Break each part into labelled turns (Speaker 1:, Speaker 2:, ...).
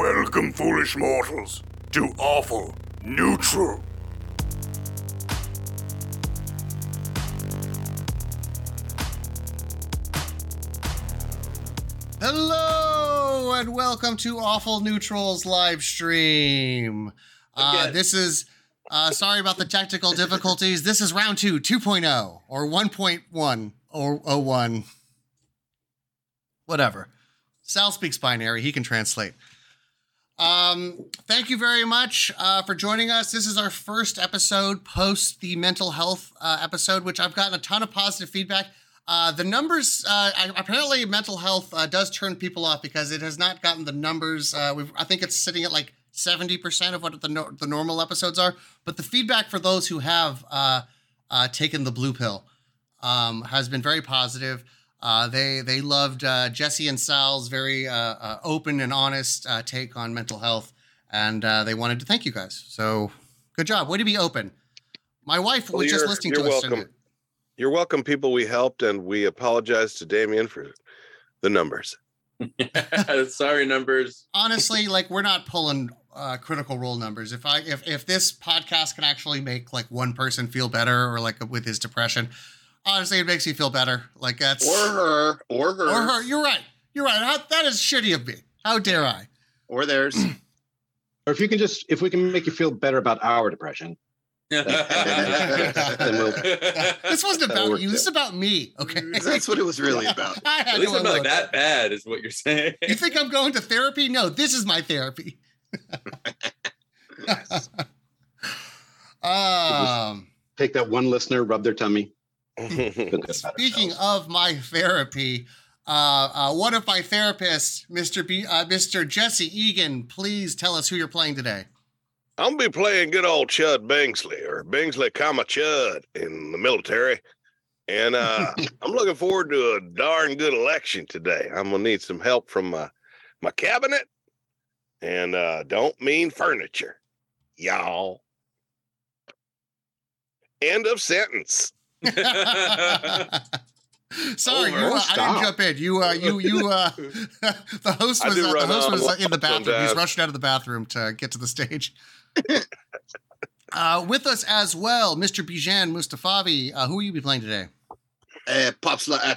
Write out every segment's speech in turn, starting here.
Speaker 1: Welcome, foolish mortals, to Awful Neutral.
Speaker 2: Hello and welcome to Awful Neutrals live stream. Uh, this is uh, sorry about the technical difficulties. This is round two, 2.0 or 1.1 or 01. Whatever. Sal speaks binary. He can translate. Um, thank you very much uh, for joining us. This is our first episode post the mental health uh, episode, which I've gotten a ton of positive feedback. Uh, the numbers, uh, apparently, mental health uh, does turn people off because it has not gotten the numbers. Uh, I think it's sitting at like 70% of what the, no- the normal episodes are. But the feedback for those who have taken the blue pill um, has been very positive. Uh, they they loved uh, Jesse and Sal's very uh, uh, open and honest uh, take on mental health, and uh, they wanted to thank you guys. So good job. Way to be open. My wife
Speaker 3: Well,
Speaker 2: was just
Speaker 3: you're-
Speaker 2: listening
Speaker 3: you're
Speaker 2: to us.
Speaker 3: welcome. You're welcome, people we helped, and we apologize to Damien for the numbers.
Speaker 4: Sorry, numbers.
Speaker 2: honestly, like we're not pulling uh, critical role numbers. If I if if this podcast can actually make like one person feel better or like with his depression, honestly, it makes me feel better. Like that's
Speaker 5: or her, or her,
Speaker 2: or her. You're right. You're right. How, that is shitty of me. How dare I?
Speaker 5: or theirs.
Speaker 6: Or if you can just, if we can make you feel better about our depression, we'll.
Speaker 2: This wasn't about you. This is about me. Okay.
Speaker 5: That's what it was really about.
Speaker 2: I had
Speaker 4: At least
Speaker 2: to
Speaker 4: I'm not that bad, is what you're saying.
Speaker 2: You think I'm going to therapy? No, this is my therapy. um.
Speaker 6: Take that one listener, rub their tummy. Feel good about
Speaker 2: Speaking of my therapy, uh, uh, one of my therapists, Mr. B, uh, Mr. Jesse Egan, please tell us who you're playing today.
Speaker 3: I'm gonna be playing good old Chud Bingsley or Bingsley, comma Chud in the military, and uh, I'm looking forward to a darn good election today. I'm gonna need some help from my my cabinet, and uh, don't mean furniture, y'all. End of sentence.
Speaker 2: Sorry,
Speaker 4: Over.
Speaker 2: you, uh, I didn't jump in. You, uh, you, you. Uh, the host was uh, the host was uh, in the bathroom. He's was
Speaker 3: sometimes.
Speaker 2: rushing out of the bathroom to get to the stage. uh, with us as well, Mr. Bijan Mustafavi. Uh, who will you be playing today?
Speaker 5: Uh, pops la à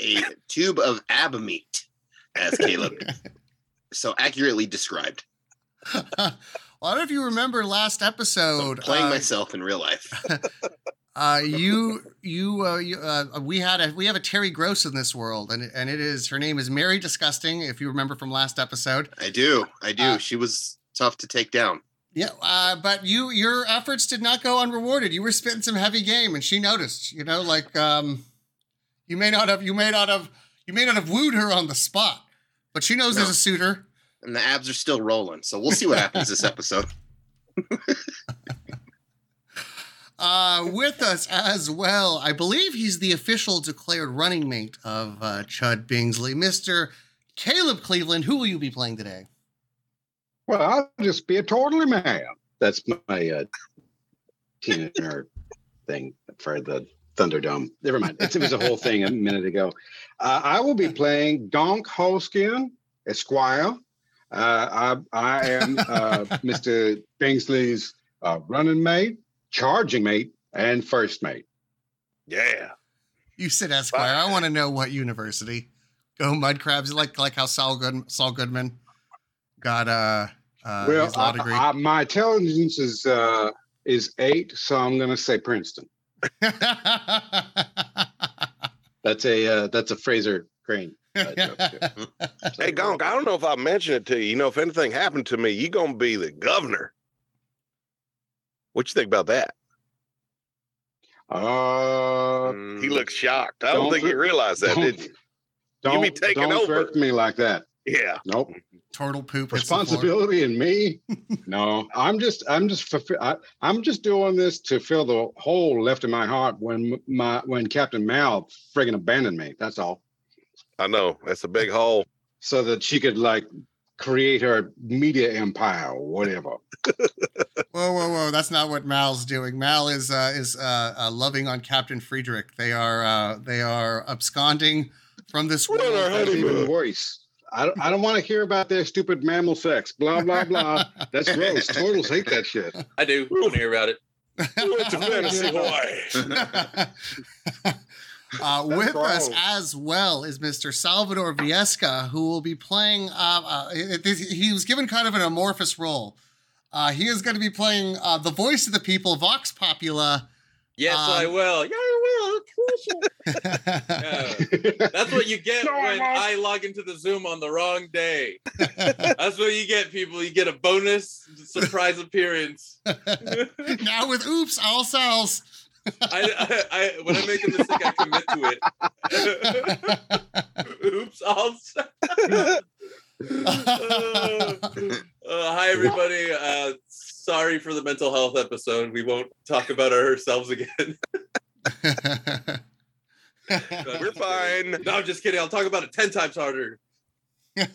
Speaker 5: a tube of ab meat, as Caleb so accurately described.
Speaker 2: well, I don't know if you remember last
Speaker 5: So I'm
Speaker 2: episode.
Speaker 5: playing
Speaker 2: uh,
Speaker 5: myself in real life.
Speaker 2: Uh, you, you, uh, you uh, we had a we have a Terry Gross in this world, and and it is her name is Mary Disgusting. If you remember from last episode,
Speaker 5: I do, I do.
Speaker 2: Uh,
Speaker 5: she was tough to take down.
Speaker 2: yeah. Uh, but you, your efforts did not go unrewarded. You were spitting some heavy game, and she noticed. You know, like um, you may not have, you may not have, you may not have wooed her on the spot, but she knows there's a suitor.
Speaker 5: And the abs are still rolling. So we'll see what happens this episode.
Speaker 2: Uh, with us as well, I believe he's the official declared running mate of uh, Chud Bingsley, Mister Caleb Cleveland. Who will you be playing today?
Speaker 6: Well, I'll just be a totally man. That's my uh, nerd thing for the Thunderdome. Never mind. It was a whole thing a minute ago. Uh, I will be playing Donk Holskin, Esquire. Uh, I, I am uh, Mr. Bingsley's uh, running mate, charging mate, and first mate.
Speaker 3: Yeah.
Speaker 2: You said Esquire. I want to know what university. Go Mud Crabs. Like like how Saul Good Saul Goodman got uh, uh
Speaker 6: well,
Speaker 2: his law
Speaker 6: I,
Speaker 2: degree.
Speaker 6: I, my intelligence is uh, is eight, so I'm going to say Princeton. That's a uh, that's a Frasier Crane. uh, joke, too.
Speaker 3: Hey, Gonk, I don't know if I mentioned it to you. You know, if anything happened to me, you're gonna be the governor. What you think about that?
Speaker 6: Uh,
Speaker 3: He looks shocked. I don't,
Speaker 6: Don't
Speaker 3: think
Speaker 6: he
Speaker 3: realized that,
Speaker 6: don't-
Speaker 3: did you?
Speaker 6: don't
Speaker 3: be taking
Speaker 6: don't
Speaker 3: over.
Speaker 6: me like that.
Speaker 3: Yeah.
Speaker 6: Nope.
Speaker 2: Turtle poop. hits the floor.
Speaker 6: Responsibility and me. no, I'm just I'm just fulfill, I, I'm just doing this to fill the hole left in my heart when my when Captain Mal friggin' abandoned me. That's all.
Speaker 3: I know. That's a big hole.
Speaker 6: So that she could like create her media empire or whatever.
Speaker 2: Whoa, whoa, whoa! That's not what Mal's doing. Mal is uh, is uh, uh, loving on Captain Friedrich. They are uh, they are absconding from this
Speaker 3: We're on
Speaker 2: world.
Speaker 3: our honeymoon.
Speaker 6: even worse. I don't, I don't want to hear about their stupid mammal sex. Blah blah blah. That's gross. Turtles hate that shit.
Speaker 4: I do want to hear about it.
Speaker 3: It's a fantasy Hawaii.
Speaker 2: Uh, with us as well is Mr. Salvador Viesca, who will be playing. Uh, uh, it- it- he was given kind of an amorphous role. Uh, he is going to be playing uh, the voice of the people, Vox Popula.
Speaker 4: Yes,
Speaker 2: Um,
Speaker 4: I will. Yeah, I will. Yeah. That's what you get
Speaker 6: No,
Speaker 4: when
Speaker 6: won't.
Speaker 4: I log into the Zoom on the wrong day. That's what you get, people. You get a bonus surprise appearance.
Speaker 2: now with Oops All Cells.
Speaker 4: I, I, I when I make a mistake, I commit to it. Oops! I'll. uh, uh, hi, everybody. Uh, sorry for the mental health episode. We won't talk about ourselves again.
Speaker 3: We're fine.
Speaker 4: No, I'm just kidding. I'll talk about it ten times harder.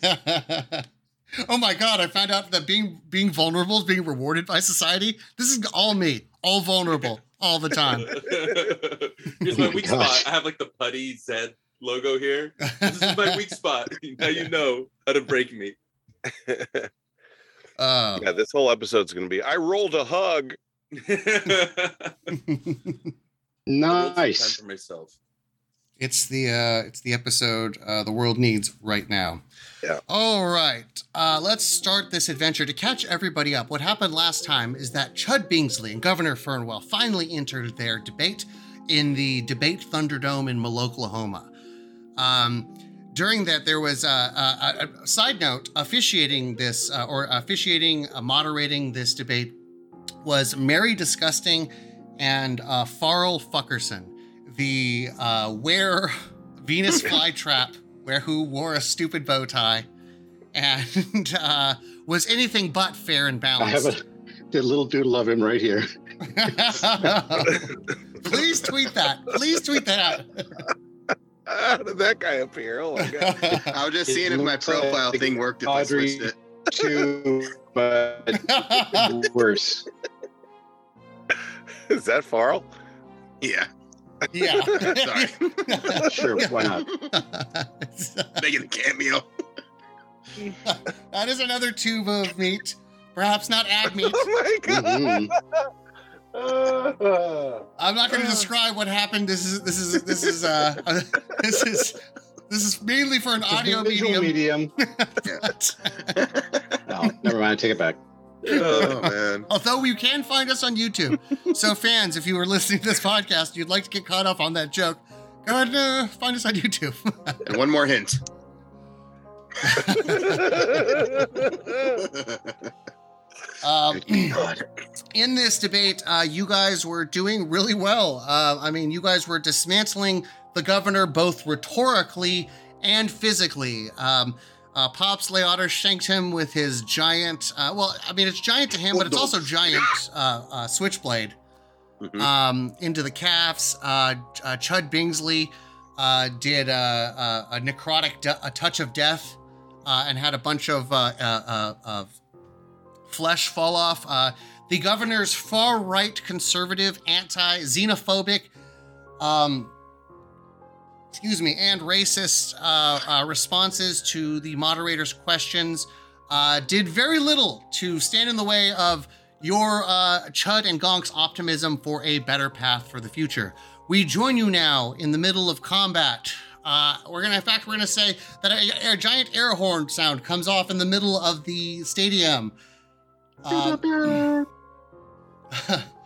Speaker 2: oh my god! I found out that being being vulnerable is being rewarded by society. This is all me, all vulnerable, all the time.
Speaker 4: Here's my
Speaker 6: Oh my
Speaker 4: weak
Speaker 6: gosh.
Speaker 4: spot. I have like the putty Z logo here. This is my weak spot. Now you know how to break me.
Speaker 2: Uh,
Speaker 3: Yeah, this whole episode's gonna be. I rolled a hug.
Speaker 4: Time
Speaker 6: Nice.
Speaker 4: for myself.
Speaker 2: It's the uh, it's the episode uh, the world needs right now.
Speaker 3: Yeah.
Speaker 2: All right. Uh, let's start this adventure to catch everybody up. What happened last time is that Chud Bingsley and Governor Fernwell finally entered their debate in the debate Thunderdome in Oklahoma. Um, during that, there was a, a, a- a side note officiating this uh, or officiating, uh, moderating this debate was Mary Disgusting and uh, Farrell Fuckerson, the uh, where Venus flytrap, where who wore a stupid bow tie, and uh, was anything but fair and balanced.
Speaker 6: I have
Speaker 2: balanced.
Speaker 6: a the little dude love him right here.
Speaker 2: Please tweet that. Please tweet that.
Speaker 3: How did that guy appear? Oh my god.
Speaker 5: I was just
Speaker 6: It
Speaker 5: seeing if my profile
Speaker 6: like
Speaker 5: thing worked if I
Speaker 6: Audrey-
Speaker 5: switched it.
Speaker 6: Two, but worse.
Speaker 3: Is that Farrell?
Speaker 5: Yeah.
Speaker 2: Yeah.
Speaker 5: Sorry.
Speaker 6: Sure, why not?
Speaker 5: Making a cameo.
Speaker 2: that is another tube of meat. Perhaps not ag meat.
Speaker 3: Oh my god.
Speaker 6: Mhm.
Speaker 2: I'm not going to describe what happened. This is this is this is uh this is this is mainly for an
Speaker 6: It's
Speaker 2: audio
Speaker 6: visual
Speaker 2: medium.
Speaker 6: medium. No, never mind. Take it back.
Speaker 5: Oh man.
Speaker 2: Although you can find us on YouTube. So fans, if you were listening to this podcast, you'd like to get caught up on that joke, go ahead and uh, find us on YouTube.
Speaker 5: And one more hint.
Speaker 2: um, in this debate, uh, you guys were doing really well. Uh, I mean, you guys were dismantling the governor both rhetorically and physically. Um, uh, Pops Leotter shanked him with his giant, uh, well, I mean, it's giant to him, but it's also giant uh, uh, switchblade
Speaker 5: Mhm.
Speaker 2: um, into the calves. Uh, uh, Chud Bingsley uh, did uh, a, a necrotic, de- a touch of death, uh, and had a bunch of uh, uh, uh, of flesh fall off. Uh, the governor's far right, conservative, anti xenophobic, um, excuse me, and racist uh, uh, responses to the moderator's questions uh, did very little to stand in the way of your uh, Chud and Gonk's optimism for a better path for the future. We join you now in the middle of combat. Uh, we're gonna, in fact, we're gonna say that a, a giant air horn sound comes off in the middle of the stadium.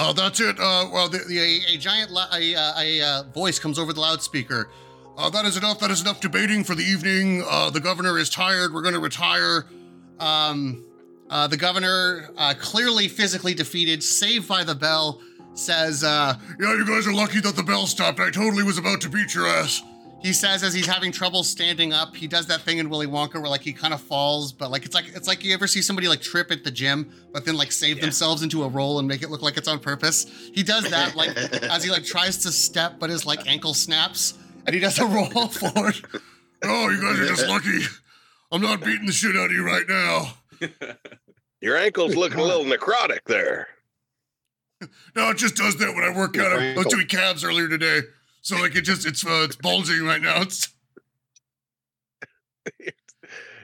Speaker 2: Oh, that's it. Uh, well, the, the, a, a giant li- a, uh, a uh, voice comes over the loudspeaker. Uh, that is enough. That is enough debating for the evening. Uh, the governor is tired. We're going to retire. Um, uh, the governor, clearly physically defeated, saved by the bell, says, "Yeah, you guys are lucky that the bell stopped. I totally was about to beat your ass." He says as he's having trouble standing up. He does that thing in Willy Wonka where like he kind of falls, but like it's like it's like you ever see somebody like trip at the gym, but then like save
Speaker 5: Yeah.
Speaker 2: themselves into a roll and make it look like it's on purpose. He does that like as he like tries to step, but his like ankle snaps and he does a roll forward. Oh, you guys are just lucky. I'm not beating the shit out of you right now.
Speaker 3: Your ankle's looking a little necrotic there.
Speaker 2: No, it just does that when I work
Speaker 6: Your
Speaker 2: out. I was doing calves earlier today, so like it just it's uh, it's bulging right now. It's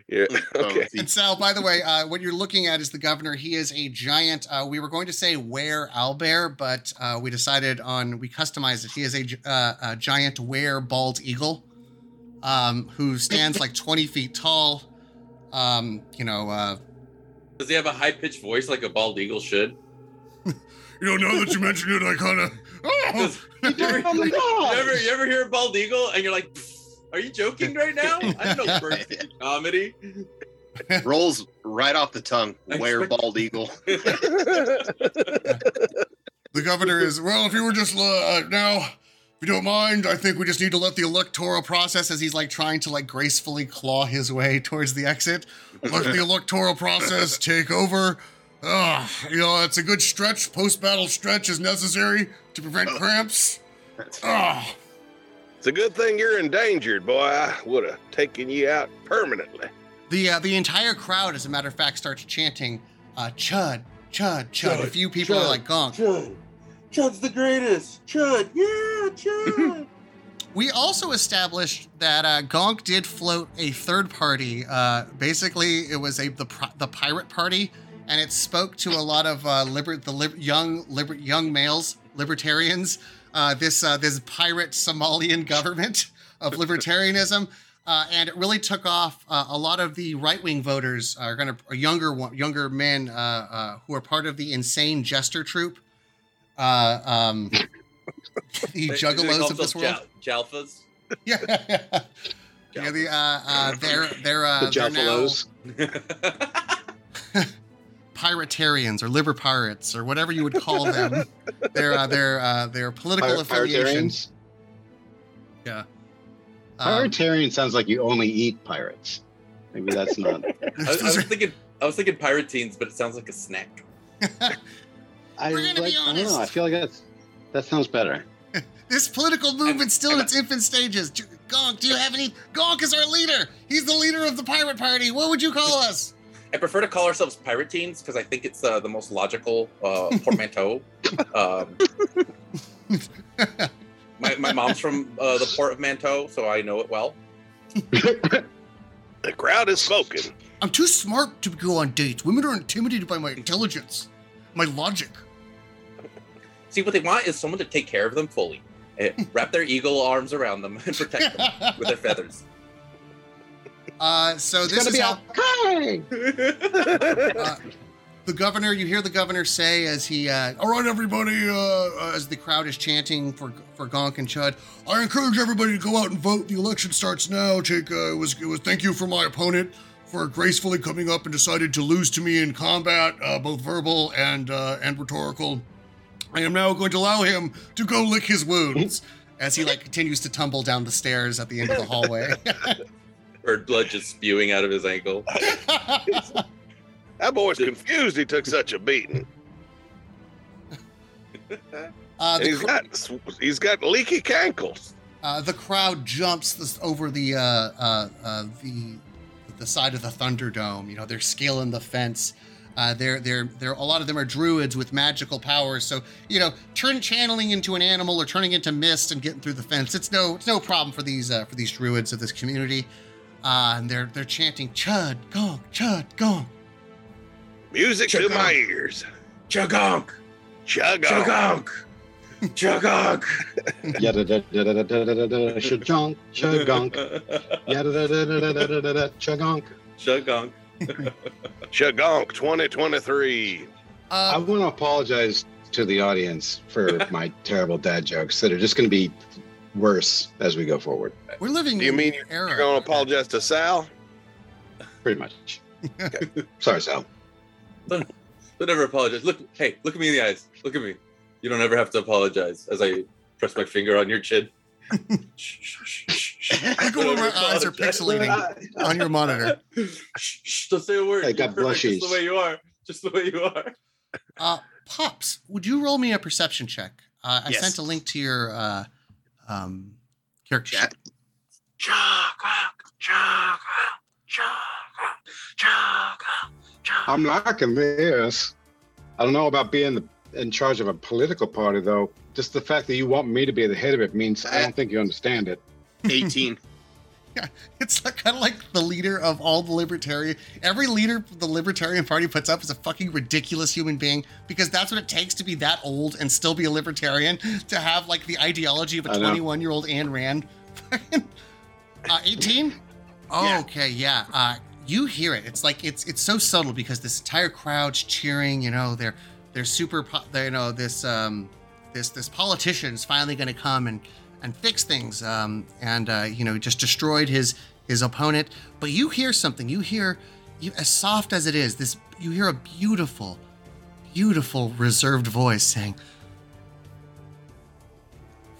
Speaker 3: Yeah.
Speaker 5: Oh,
Speaker 3: Okay.
Speaker 2: And Sal, by the way, uh, what you're looking at is the governor. He is a giant. Uh, we were going to say were owlbear, but uh, we decided on we customized it. He is a, uh, a giant were bald eagle, um, who stands like 20 feet tall. Um, you know, uh,
Speaker 4: Does he have a high pitched voice like a bald eagle should?
Speaker 1: You know, now that you mention it, I kind of.
Speaker 4: Does- you, ever,
Speaker 6: Oh
Speaker 4: you ever you ever hear a bald eagle and you're like, are you joking right now? I don't know birds comedy.
Speaker 5: rolls right off the tongue.
Speaker 4: I
Speaker 5: Where bald eagle?
Speaker 2: the governor is well. If you were just uh, now, if you don't mind, I think we just need to let the electoral process, as he's like trying to like gracefully claw his way towards the exit, let the electoral process take over. Ah, you know, it's a good stretch. Post-battle stretch is necessary to prevent cramps. Ah,
Speaker 3: It's a good thing you're endangered, boy. I would have taken you out permanently.
Speaker 2: the uh, the entire crowd, as a matter of fact, starts chanting, uh, "Chud, Chud, Chud." A few people are like, "Gonk."
Speaker 4: Chud. Chud's the greatest. Chud. Yeah, Chud.
Speaker 2: We also established that uh, Gonk did float a third party. Uh, basically, it was a the the pirate party, and it spoke to a lot of uh, liber- the lib- young liber- young males, libertarians. Uh, this uh, this pirate Somalian government of libertarianism, uh, and it really took off. Uh, a lot of the right wing voters are going to younger younger men uh, uh, who are part of the insane jester troop. Uh, um, the
Speaker 4: They- they
Speaker 2: juggalos of this world.
Speaker 4: themselves Jal- Jalfas.
Speaker 2: Yeah, yeah. The uh, uh, they're they're uh,
Speaker 6: The
Speaker 2: they're now
Speaker 6: Jaffalos.
Speaker 2: piratarians or liver pirates or whatever you would call them. they're uh, they're uh, they're political
Speaker 6: Pir-
Speaker 2: affiliations.
Speaker 6: Piratarians.
Speaker 2: Um,
Speaker 6: Piratarian sounds like you only eat pirates. Maybe that's not.
Speaker 4: I, I was thinking, I was thinking piratines, but it sounds like a snack.
Speaker 6: I,
Speaker 2: We're gonna be
Speaker 6: like, I don't know. I feel like that's that sounds better.
Speaker 2: this political movement's still in its infant stages. J- Gonk, do you have any? Gonk is our leader. He's the leader of the pirate party. What would you call us?
Speaker 4: I prefer to call ourselves pirate teens because I think it's uh, the most logical uh, portmanteau. um, my, my mom's from uh, the port of Manteau, so I know it well.
Speaker 3: The crowd is spoken.
Speaker 2: I'm too smart to go on dates. Women are intimidated by my intelligence, my logic.
Speaker 4: See, what they want is someone to take care of them fully, eh, wrap their eagle arms around them, and protect them with their feathers.
Speaker 2: Uh, so this is how.
Speaker 6: okay.
Speaker 2: uh, the governor, you hear the governor say as he, uh, all right, everybody, uh, uh, as the crowd is chanting for for Gonk and Chud, I encourage everybody to go out and vote. The election starts now. Take, uh, it was, it was, thank you for my opponent for gracefully coming up and decided to lose to me in combat, uh, both verbal and uh, and rhetorical. I am now going to allow him to go lick his wounds as he like continues to tumble down the stairs at the end of the hallway.
Speaker 4: Or blood just spewing out of his ankle.
Speaker 3: That boy's confused he took such a beating.
Speaker 2: uh,
Speaker 3: And
Speaker 2: the
Speaker 3: he's
Speaker 2: cr-
Speaker 3: got he's got leaky cankles.
Speaker 2: Uh, the crowd jumps this, over the uh, uh, uh, the the side of the Thunderdome. You know, they're scaling the fence. Uh, they're they're they're a lot of them are druids with magical powers. So you know, turn channeling into an animal or turning into mist and getting through the fence. It's no it's no problem for these uh, for these druids of this community. Uh, and they're they're chanting Chud Gong Chud Gong.
Speaker 3: Music to my ears.
Speaker 4: Chagonk!
Speaker 3: Chug on.
Speaker 4: Chagonk! Chagonk!
Speaker 6: Yada da da da da da da da da shagonk shagonk yada da da da da da da da da shagonk.
Speaker 4: Chagonk.
Speaker 3: Shagonk 2023.
Speaker 6: I
Speaker 2: Uh,
Speaker 6: want to apologize to the audience for my terrible dad jokes that are just going to be worse as we go forward.
Speaker 2: we're living.
Speaker 3: Do you
Speaker 2: in
Speaker 3: mean
Speaker 2: an
Speaker 3: you're,
Speaker 2: era
Speaker 3: you're going to apologize to Sal?
Speaker 6: Pretty much. Sorry, Sal.
Speaker 4: Don't ever apologize. Look, hey, look at me in the eyes. Look at me. You don't ever have to apologize as I press my finger on your chin. Shh, shh, shh, shh, shh.
Speaker 2: Look at where my eyes are pixelating on your monitor.
Speaker 4: Shh, shh, don't say a word.
Speaker 6: I
Speaker 4: You're
Speaker 6: got
Speaker 4: perfect Just the way you are. Just the way you are.
Speaker 2: Uh, Pops, would you roll me a perception check? Uh, I
Speaker 5: Yes.
Speaker 2: sent a link to your uh, um, character
Speaker 5: Chat.
Speaker 2: sheet.
Speaker 6: I'm liking this. I don't know about being the, in charge of a political party, though. Just the fact that you want me to be the head of it means I don't think you understand it.
Speaker 5: 18.
Speaker 2: It's like, kind of like the leader of all the libertarian. Every leader the Libertarian Party puts up is a fucking ridiculous human being because that's what it takes to be that old and still be a libertarian. To have like the ideology of a 21 year old Anne Rand. uh, 18. Oh,
Speaker 5: Yeah.
Speaker 2: okay, yeah. Uh, you hear it. It's like it's it's so subtle because this entire crowd's cheering. You know, they're they're super. po- They you know this um this this politician's finally going to come and and fix things. Um, and uh, you know just destroyed his his opponent. But you hear something. You hear you as soft as it is. This you hear a beautiful, beautiful reserved voice saying.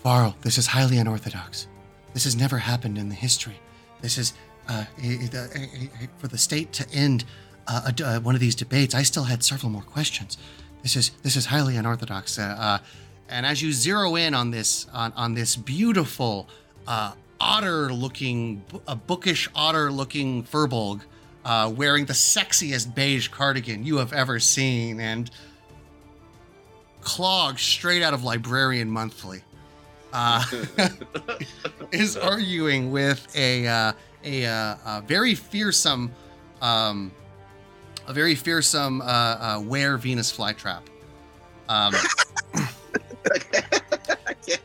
Speaker 2: Varl, this is highly unorthodox. This has never happened in the history. This is uh, for the state to end uh, uh, one of these debates. I still had several more questions. This is this is highly unorthodox. Uh, uh, and as you zero in on this on, on this beautiful uh, otter-looking, a bookish otter-looking furbolg, uh, wearing the sexiest beige cardigan you have ever seen, and clog straight out of Librarian Monthly uh, is arguing with a uh, a, uh, a very fearsome, um, a very fearsome uh, uh, were Venus flytrap. Um,
Speaker 5: okay.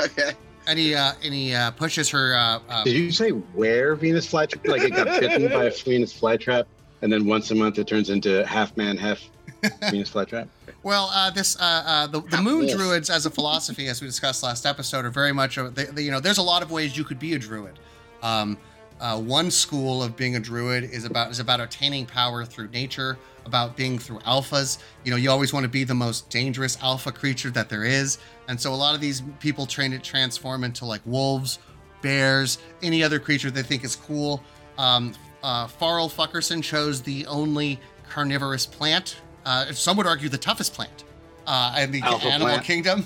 Speaker 5: okay.
Speaker 2: and he uh, and he uh, pushes her. Uh, uh,
Speaker 6: Did you say where Venus flytrap? Like it got bitten by a Venus flytrap, and then once a month it turns into half man, half Venus flytrap.
Speaker 2: Well, uh, this uh, uh, the, the moon
Speaker 5: yes.
Speaker 2: druids as a philosophy, as we discussed last episode, are very much a, they, they- you know. There's a lot of ways you could be a druid. Um, uh, one school of being a druid is about is about attaining power through nature, about being through alphas. You know, you always want to be the most dangerous alpha creature that there is, and so a lot of these people train to transform into like wolves, bears, any other creature they think is cool. Um, uh, Farrell Fuckerson chose the only carnivorous plant. Uh, some would argue the toughest plant uh, in the
Speaker 6: Alpha
Speaker 2: animal
Speaker 6: plant.
Speaker 2: kingdom,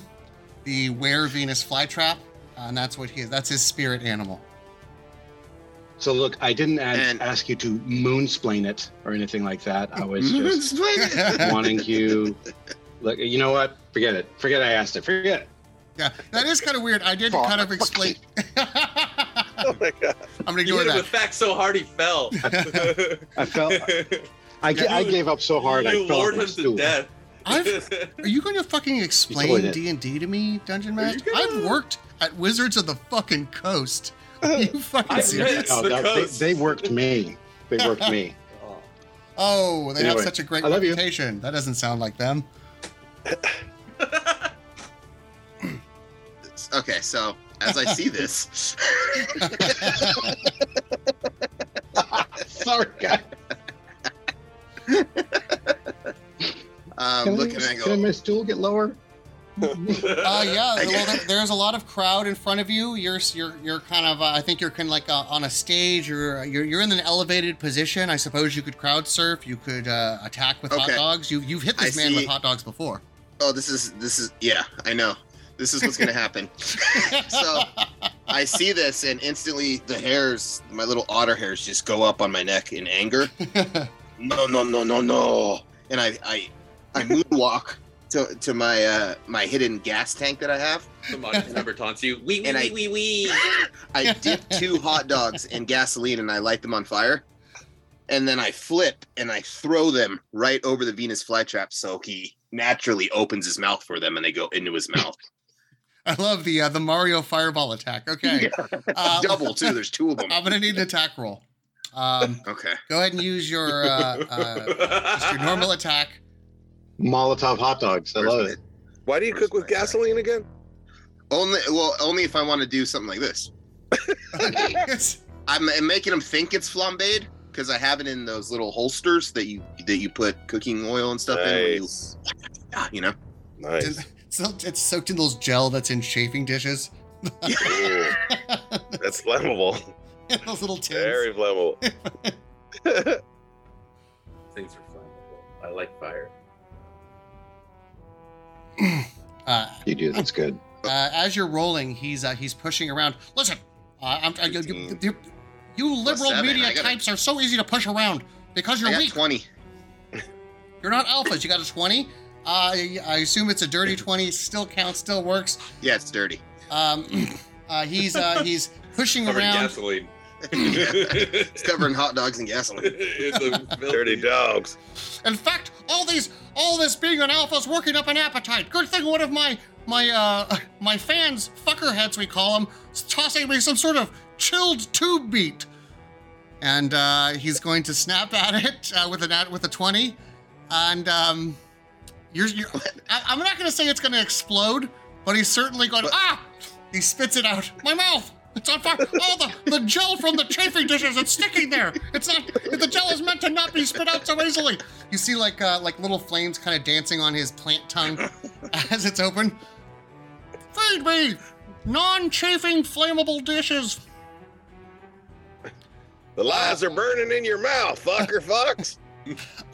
Speaker 2: the were Venus flytrap, uh, and that's what he is. That's his spirit animal.
Speaker 6: So look, I didn't add,
Speaker 5: And-
Speaker 6: ask you to moonsplain it or anything like that. I was just wanting you. Look, you know what? Forget it. Forget I asked it. Forget it.
Speaker 2: Yeah, that is kind of weird. I did
Speaker 6: Fuck.
Speaker 2: kind of explain.
Speaker 3: Oh my god.
Speaker 2: I'm gonna
Speaker 4: You
Speaker 2: ignore
Speaker 4: hit him
Speaker 2: that.
Speaker 4: with facts so hard he fell.
Speaker 6: I felt. I, ga- I gave up so hard. I
Speaker 4: you
Speaker 6: fell off
Speaker 4: lured
Speaker 6: my
Speaker 4: him to
Speaker 6: stool.
Speaker 4: death.
Speaker 2: I've- Are you going to fucking explain. D and D to me, Dungeon Master?
Speaker 4: gonna-
Speaker 2: I've worked at Wizards of the fucking Coast. Are you fucking
Speaker 4: I've
Speaker 2: serious?
Speaker 6: No, that-
Speaker 4: coast.
Speaker 6: they, they worked me. They worked me.
Speaker 2: Oh. oh, they have such a great
Speaker 6: I love you.
Speaker 2: reputation. That doesn't sound like them.
Speaker 5: okay, so as I see this,
Speaker 6: Sorry, guy.
Speaker 5: I'm um,
Speaker 6: Can,
Speaker 5: looking
Speaker 6: I,
Speaker 5: and I
Speaker 6: can
Speaker 5: go,
Speaker 6: my stool get lower?
Speaker 2: Uh, yeah. Well, there, there's a lot of crowd in front of you. You're you're you're kind of. Uh, I think you're kind of like uh, on a stage. You're, you're you're in an elevated position. I suppose you could crowd surf. You could uh, attack with hot dogs. You you've hit this
Speaker 5: I
Speaker 2: man with hot dogs before.
Speaker 5: oh, this is this is yeah, I know. This is what's gonna happen. so I see this and instantly the hairs, my little otter hairs, just go up on my neck in anger. No, no, no, no, no. And I I I moonwalk to to my uh my hidden gas tank that I have.
Speaker 4: The audience member taunts you. Wee wee
Speaker 5: And I-
Speaker 4: wee wee wee.
Speaker 5: I dip two hot dogs in gasoline and I light them on fire. And then I flip and I throw them right over the Venus flytrap so he naturally opens his mouth for them and they go into his mouth.
Speaker 2: I love the uh, the Mario fireball attack. Okay, uh,
Speaker 5: Double too. There's two of them.
Speaker 2: I'm gonna need an attack roll. Um,
Speaker 5: Okay.
Speaker 2: go ahead and use your uh, uh, just your normal attack.
Speaker 6: Molotov hot dogs. I love it.
Speaker 3: Why do you cook with gasoline again?
Speaker 5: Only well, only if I want to do something like this. I'm, I'm making them think it's flambéed because I have it in those little holsters that you that you put cooking oil and stuff in. When you,
Speaker 3: Nice.
Speaker 5: Ah, you know.
Speaker 3: Nice.
Speaker 2: it's, it's soaked in those gel that's in chafing dishes.
Speaker 3: Ooh, that's flammable.
Speaker 2: those little tins.
Speaker 3: Very flammable.
Speaker 4: Things are flammable. I like fire.
Speaker 2: Uh,
Speaker 6: You do. That's good.
Speaker 2: uh, as you're rolling, he's uh, he's pushing around. Listen, uh, I'm, uh, you, you, you, you liberal
Speaker 5: seven,
Speaker 2: media
Speaker 5: I gotta-
Speaker 2: types are so easy to push around because you're
Speaker 5: got
Speaker 2: weak.
Speaker 5: twenty.
Speaker 2: You're not alphas. You got a 20. Uh, I I assume it's a dirty 20. Still counts. Still works.
Speaker 5: Yeah, it's dirty.
Speaker 2: Um, uh, he's uh, he's pushing around.
Speaker 4: gasoline.
Speaker 5: It's covering hot dogs and gasoline.
Speaker 4: it's a
Speaker 3: Dirty dogs.
Speaker 2: In fact, all these, all this being an alpha is working up an appetite. Good thing one of my my uh my fans, fuckerheads we call them, is tossing me some sort of chilled tube beat, and uh, he's going to snap at it uh, with an with a twenty, and um, you're, you're I'm not going to say it's going to explode, but he's certainly going. to ah! He spits it out. My mouth. It's on fire. Oh, the, the gel from the chafing dishes, it's sticking there. It's not, the gel is meant to not be spit out so easily. You see like uh, like little flames kind of dancing on his plant tongue as it's open. Feed me non-chafing flammable dishes.
Speaker 3: The lies are burning in your mouth, fucker fucks.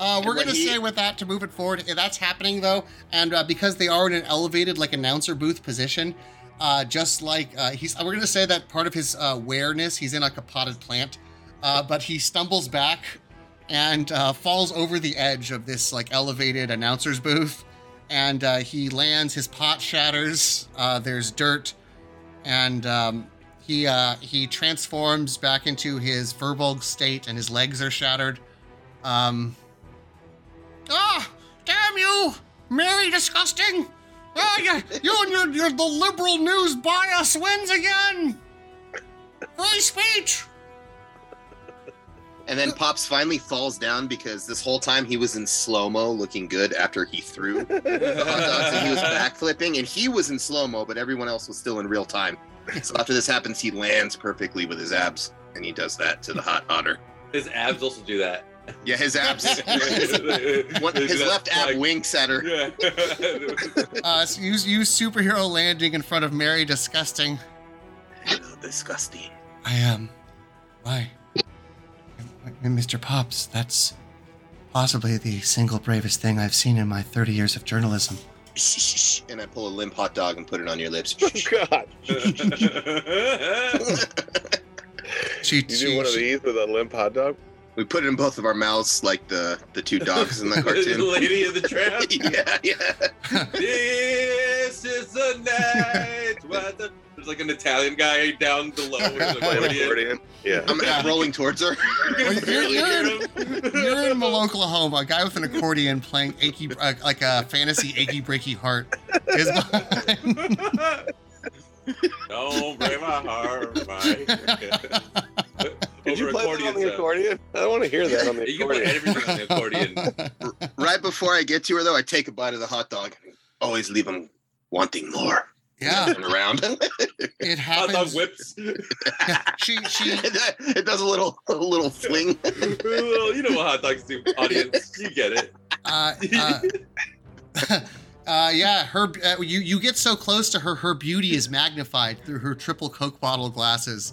Speaker 2: Uh, we're gonna
Speaker 5: he-
Speaker 2: say with that to move it forward. That's happening though, and uh, because they are in an elevated like announcer booth position, uh, just like uh, he's, we're gonna say that part of his uh, awareness, he's in like a potted plant, uh, but he stumbles back and uh, falls over the edge of this like elevated announcer's booth, and uh, he lands. His pot shatters. There's dirt, and um, he he transforms back into his Furbolg state, and his legs are shattered. Um, Ah, damn you, Mary Disgusting! Ah, you, you and your, your the liberal news bias wins again. Free speech.
Speaker 5: And then Pops finally falls down because this whole time he was in slow mo, looking good after he threw the hot dogs and he was backflipping, and he was in slow mo, but everyone else was still in real time. So after this happens, he lands perfectly with his abs, and he does that to the hot otter.
Speaker 4: His abs also do that.
Speaker 5: Yeah, his abs. One, his left ab
Speaker 4: flag.
Speaker 5: winks at her.
Speaker 4: Yeah.
Speaker 2: Uh, so use use superhero landing in front of Mary Disgusting.
Speaker 5: Hello, disgusting.
Speaker 2: I am. why, Mr. Pops? That's possibly the single bravest thing I've seen in my 30 years of journalism.
Speaker 5: Shh, shh, shh. And I pull a limp hot dog and put it on your lips.
Speaker 3: God,
Speaker 2: She,
Speaker 3: you do
Speaker 2: she,
Speaker 3: one of these with a limp hot dog?
Speaker 5: We put it in both of our mouths like the the two dogs in the
Speaker 4: the
Speaker 5: cartoon.
Speaker 4: lady in the trap.
Speaker 5: yeah, yeah.
Speaker 4: this is the night. What the? There's like an Italian guy down below with an accordion.
Speaker 3: accordion? Yeah.
Speaker 5: I'm
Speaker 2: Yeah.
Speaker 5: rolling towards her.
Speaker 4: You
Speaker 2: Well,
Speaker 4: can
Speaker 2: you're- you're in-
Speaker 4: him.
Speaker 2: You're in Maloke, Oklahoma. A guy with an accordion playing achy, uh, like a fantasy achy breaky heart is behind.
Speaker 4: Don't break my heart, Mike.
Speaker 3: Did you
Speaker 4: Over
Speaker 3: play that
Speaker 4: accordion
Speaker 3: on the
Speaker 4: sound.
Speaker 3: accordion? I don't want to hear that on the
Speaker 4: You can play everything on the accordion.
Speaker 5: right before I get to her, though, I take a bite of the hot dog. Always leave them wanting more.
Speaker 2: yeah,
Speaker 5: around.
Speaker 2: it happens.
Speaker 4: Hot dog whips.
Speaker 2: Yeah, she she
Speaker 5: it does a little a little fling.
Speaker 4: well, you know what hot dogs do, audience. You get it.
Speaker 2: uh, uh, uh, yeah, her uh, you you get so close to her, her beauty is magnified through her triple Coke bottle glasses.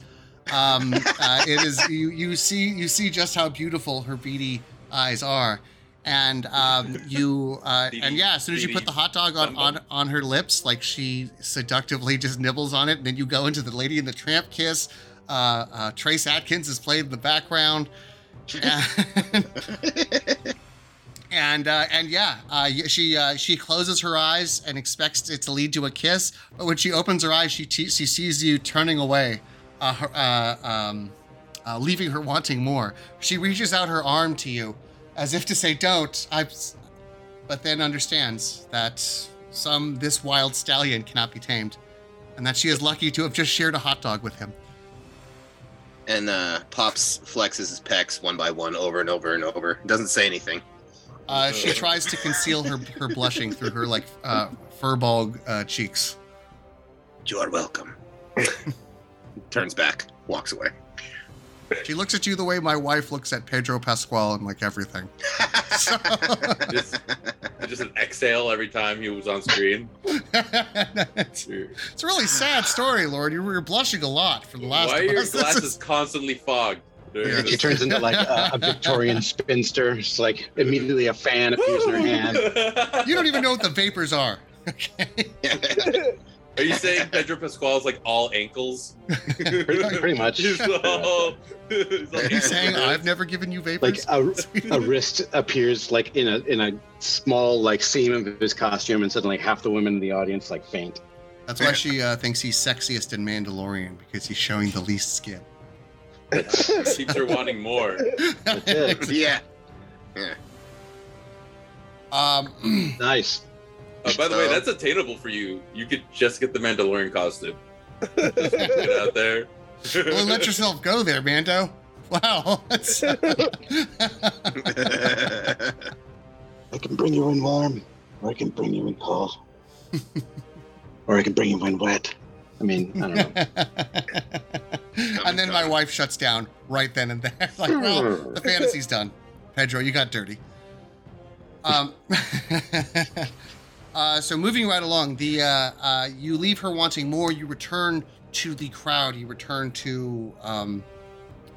Speaker 2: Um, uh, it is you you see you see just how beautiful her beady eyes are, and um, you uh, and yeah, as soon as you put the hot dog on on on her lips, like she seductively just nibbles on it, and then you go into the Lady in the Tramp kiss. Uh, uh, Trace Atkins is played in the background. And- and uh, and yeah, uh, she uh, she closes her eyes and expects it to lead to a kiss. But when she opens her eyes, she te- she sees you turning away, uh, uh, um, uh, leaving her wanting more. She reaches out her arm to you, as if to say, "Don't." I, but then understands that some this wild stallion cannot be tamed, and that she is lucky to have just shared a hot dog with him.
Speaker 5: and uh, Pops flexes his pecs one by one over and over and over. Doesn't say anything.
Speaker 2: Uh, she tries to conceal her her blushing through her like uh, furball uh, cheeks.
Speaker 5: You are welcome. Turns back, walks away.
Speaker 2: She looks at you the way my wife looks at Pedro Pascal and like everything. So-
Speaker 4: Just, just an exhale every time he was on screen.
Speaker 2: it's, it's a really sad story, Lord. You were blushing a lot for the last.
Speaker 4: Why are
Speaker 2: of
Speaker 4: your
Speaker 2: us.
Speaker 4: Glasses
Speaker 2: is-
Speaker 4: constantly fogged?
Speaker 2: Yeah,
Speaker 6: she turns into like a, a Victorian spinster. It's like immediately a fan appears in her hand.
Speaker 2: you don't even know what the vapors are. Okay.
Speaker 4: Are you saying Pedro Pascal is like all ankles?
Speaker 6: Pretty, pretty much.
Speaker 4: He's all, he's all
Speaker 2: Are you saying
Speaker 4: ankles.
Speaker 2: I've never given you
Speaker 6: Like
Speaker 2: vapors?
Speaker 6: a, a wrist appears like in a in a small like seam of his costume, and suddenly half the women in the audience like faint.
Speaker 2: That's why she uh, thinks he's sexiest in Mandalorian because he's showing the least skin.
Speaker 4: Keeps her wanting more.
Speaker 6: That's it.
Speaker 5: Yeah.
Speaker 1: um,
Speaker 6: Nice.
Speaker 4: Uh, by the way, that's attainable for you. You could just get the Mandalorian costume. Just get out there.
Speaker 1: well, let yourself go there, Mando. Wow.
Speaker 6: I can bring you in warm, or I can bring you in cold, or I can bring you in wet. I mean, I don't know.
Speaker 1: and then my wife shuts down right then and there. like, well, the fantasy's done. Pedro, you got dirty. Um, uh, so moving right along, the uh, uh, you leave her wanting more. You return to the crowd. You return to um,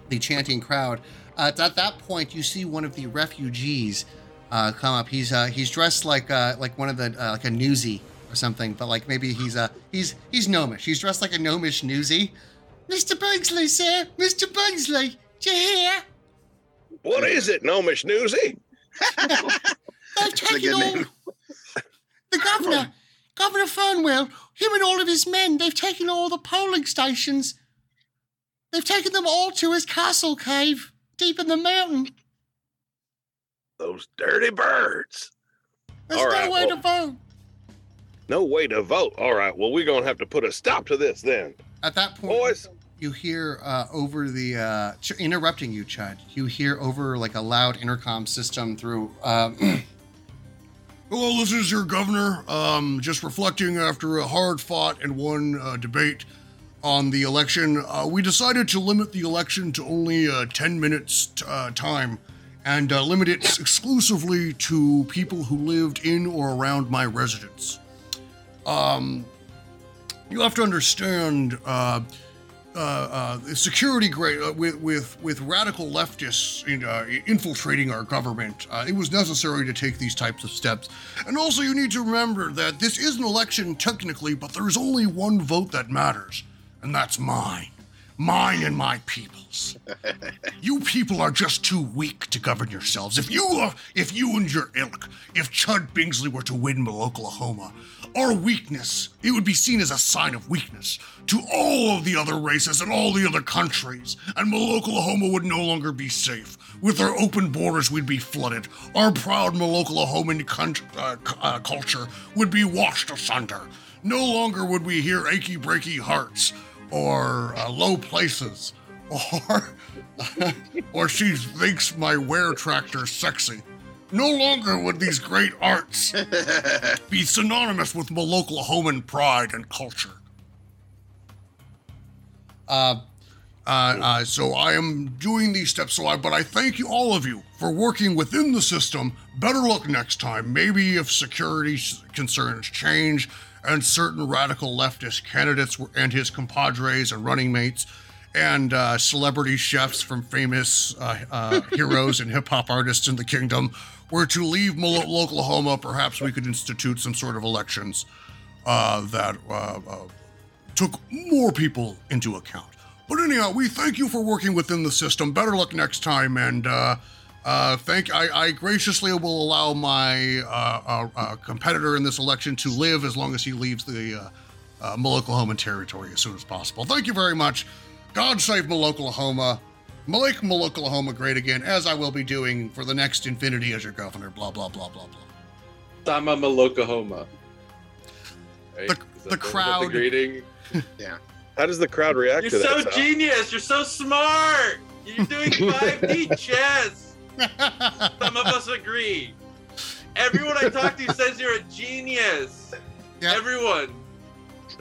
Speaker 1: the chanting crowd. Uh, at that point, you see one of the refugees uh, come up. He's uh, he's dressed like uh, like one of the uh, like a newsie or something, but like maybe he's uh, he's he's gnomish. He's dressed like a gnomish newsie. Mr. Bugsley, sir, Mr. Bugsley, do you hear?
Speaker 3: What is it, Gnomish Newsy?
Speaker 1: They've
Speaker 5: a
Speaker 1: taken all
Speaker 5: name.
Speaker 1: The governor, Governor Fernwell, him and all of his men. They've taken all the polling stations. They've taken them all to his castle cave deep in the mountain.
Speaker 3: Those dirty birds.
Speaker 1: There's
Speaker 3: All
Speaker 1: no
Speaker 3: right,
Speaker 1: way
Speaker 3: well-
Speaker 1: to vote.
Speaker 3: No way to vote. All right. Well, we're going to have to put a stop to this then.
Speaker 1: At that point,
Speaker 3: Boys,
Speaker 1: you hear uh, over the uh, interrupting you, Chud. You hear over like a loud intercom system through. Um, Hello, this is your governor. Um, just reflecting after a hard-fought and won uh, debate on the election, uh, we decided to limit the election to only uh, 10 minutes t- uh, time and uh, limit it exclusively to people who lived in or around my residence. Um, you have to understand. Uh, uh, uh, the security great uh, with with with radical leftists in, uh, infiltrating our government. Uh, it was necessary to take these types of steps. And also, you need to remember that this is an election technically, but there is only one vote that matters, and that's mine, mine and my people's. you people are just too weak to govern yourselves. If you are, if you and your ilk, if Chud Bingsley were to win Oklahoma, our weakness, it would be seen as a sign of weakness to all of the other races and all the other countries, and Oklahoma would no longer be safe. With our open borders, we'd be flooded. Our proud Oklahoman cunt- uh, uh, culture would be washed asunder. No longer would we hear achy breaky hearts or uh, low places or or she thinks my wear tractor sexy. No longer would these great arts be synonymous with Oklahoman pride and culture. Uh, uh, uh, so I am doing these steps. So I, but I thank you all of you for working within the system. Better luck next time. Maybe if security concerns change and certain radical leftist candidates were- and his compadres and running mates and uh, celebrity chefs from famous uh, uh, heroes and hip hop artists in the kingdom were to leave Oklahoma, perhaps we could institute some sort of elections uh, that uh, uh, took more people into account. But anyhow, we thank you for working within the system. Better luck next time, and uh, uh, thank I, I graciously will allow my uh, competitor in this election to live as long as he leaves the uh, territory as soon as possible. Thank you very much. God save Oklahoma. Make Oklahoma great again, as I will be doing for the next infinity as your governor. Blah blah blah blah blah.
Speaker 4: Sama Malokahoma. Right?
Speaker 1: The-
Speaker 4: Is that
Speaker 1: the
Speaker 4: the
Speaker 1: crowd-
Speaker 4: greeting?
Speaker 3: how does the crowd react
Speaker 4: You're
Speaker 3: to
Speaker 4: so
Speaker 3: that? Sal?
Speaker 4: genius. You're so smart. You're doing 5D chess. Some of us agree. Everyone I talk to says you're a genius.
Speaker 1: Yeah.
Speaker 4: Everyone.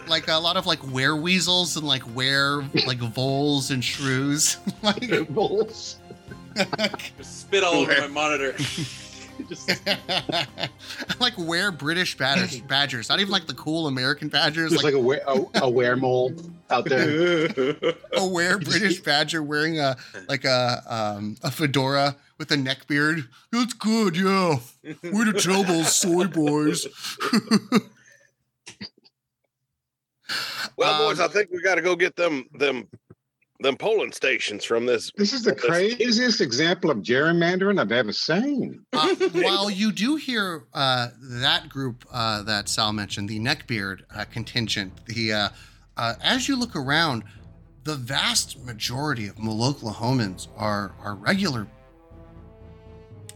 Speaker 1: Like a lot of like were weasels and like were like voles and shrews. like,
Speaker 6: Bulls.
Speaker 4: Just spit all over my monitor. Just
Speaker 1: like where British badgers, badgers, not even like the cool American badgers,
Speaker 6: Just
Speaker 1: like,
Speaker 6: like a, were- a, a weremole out there.
Speaker 1: a where British badger wearing a like a um a fedora with a neck beard. That's good, yeah. Way to tell those soy boys.
Speaker 3: Well, boys,
Speaker 1: Um,
Speaker 3: I think we got to go get them them them polling stations from this.
Speaker 6: This is the
Speaker 3: That's-
Speaker 6: craziest example of gerrymandering I've ever seen.
Speaker 1: Uh, while you do hear uh, that group uh, that Sal mentioned, the neckbeard uh, contingent, the uh, uh, as you look around,
Speaker 2: the vast majority of Moloklahomans are are regular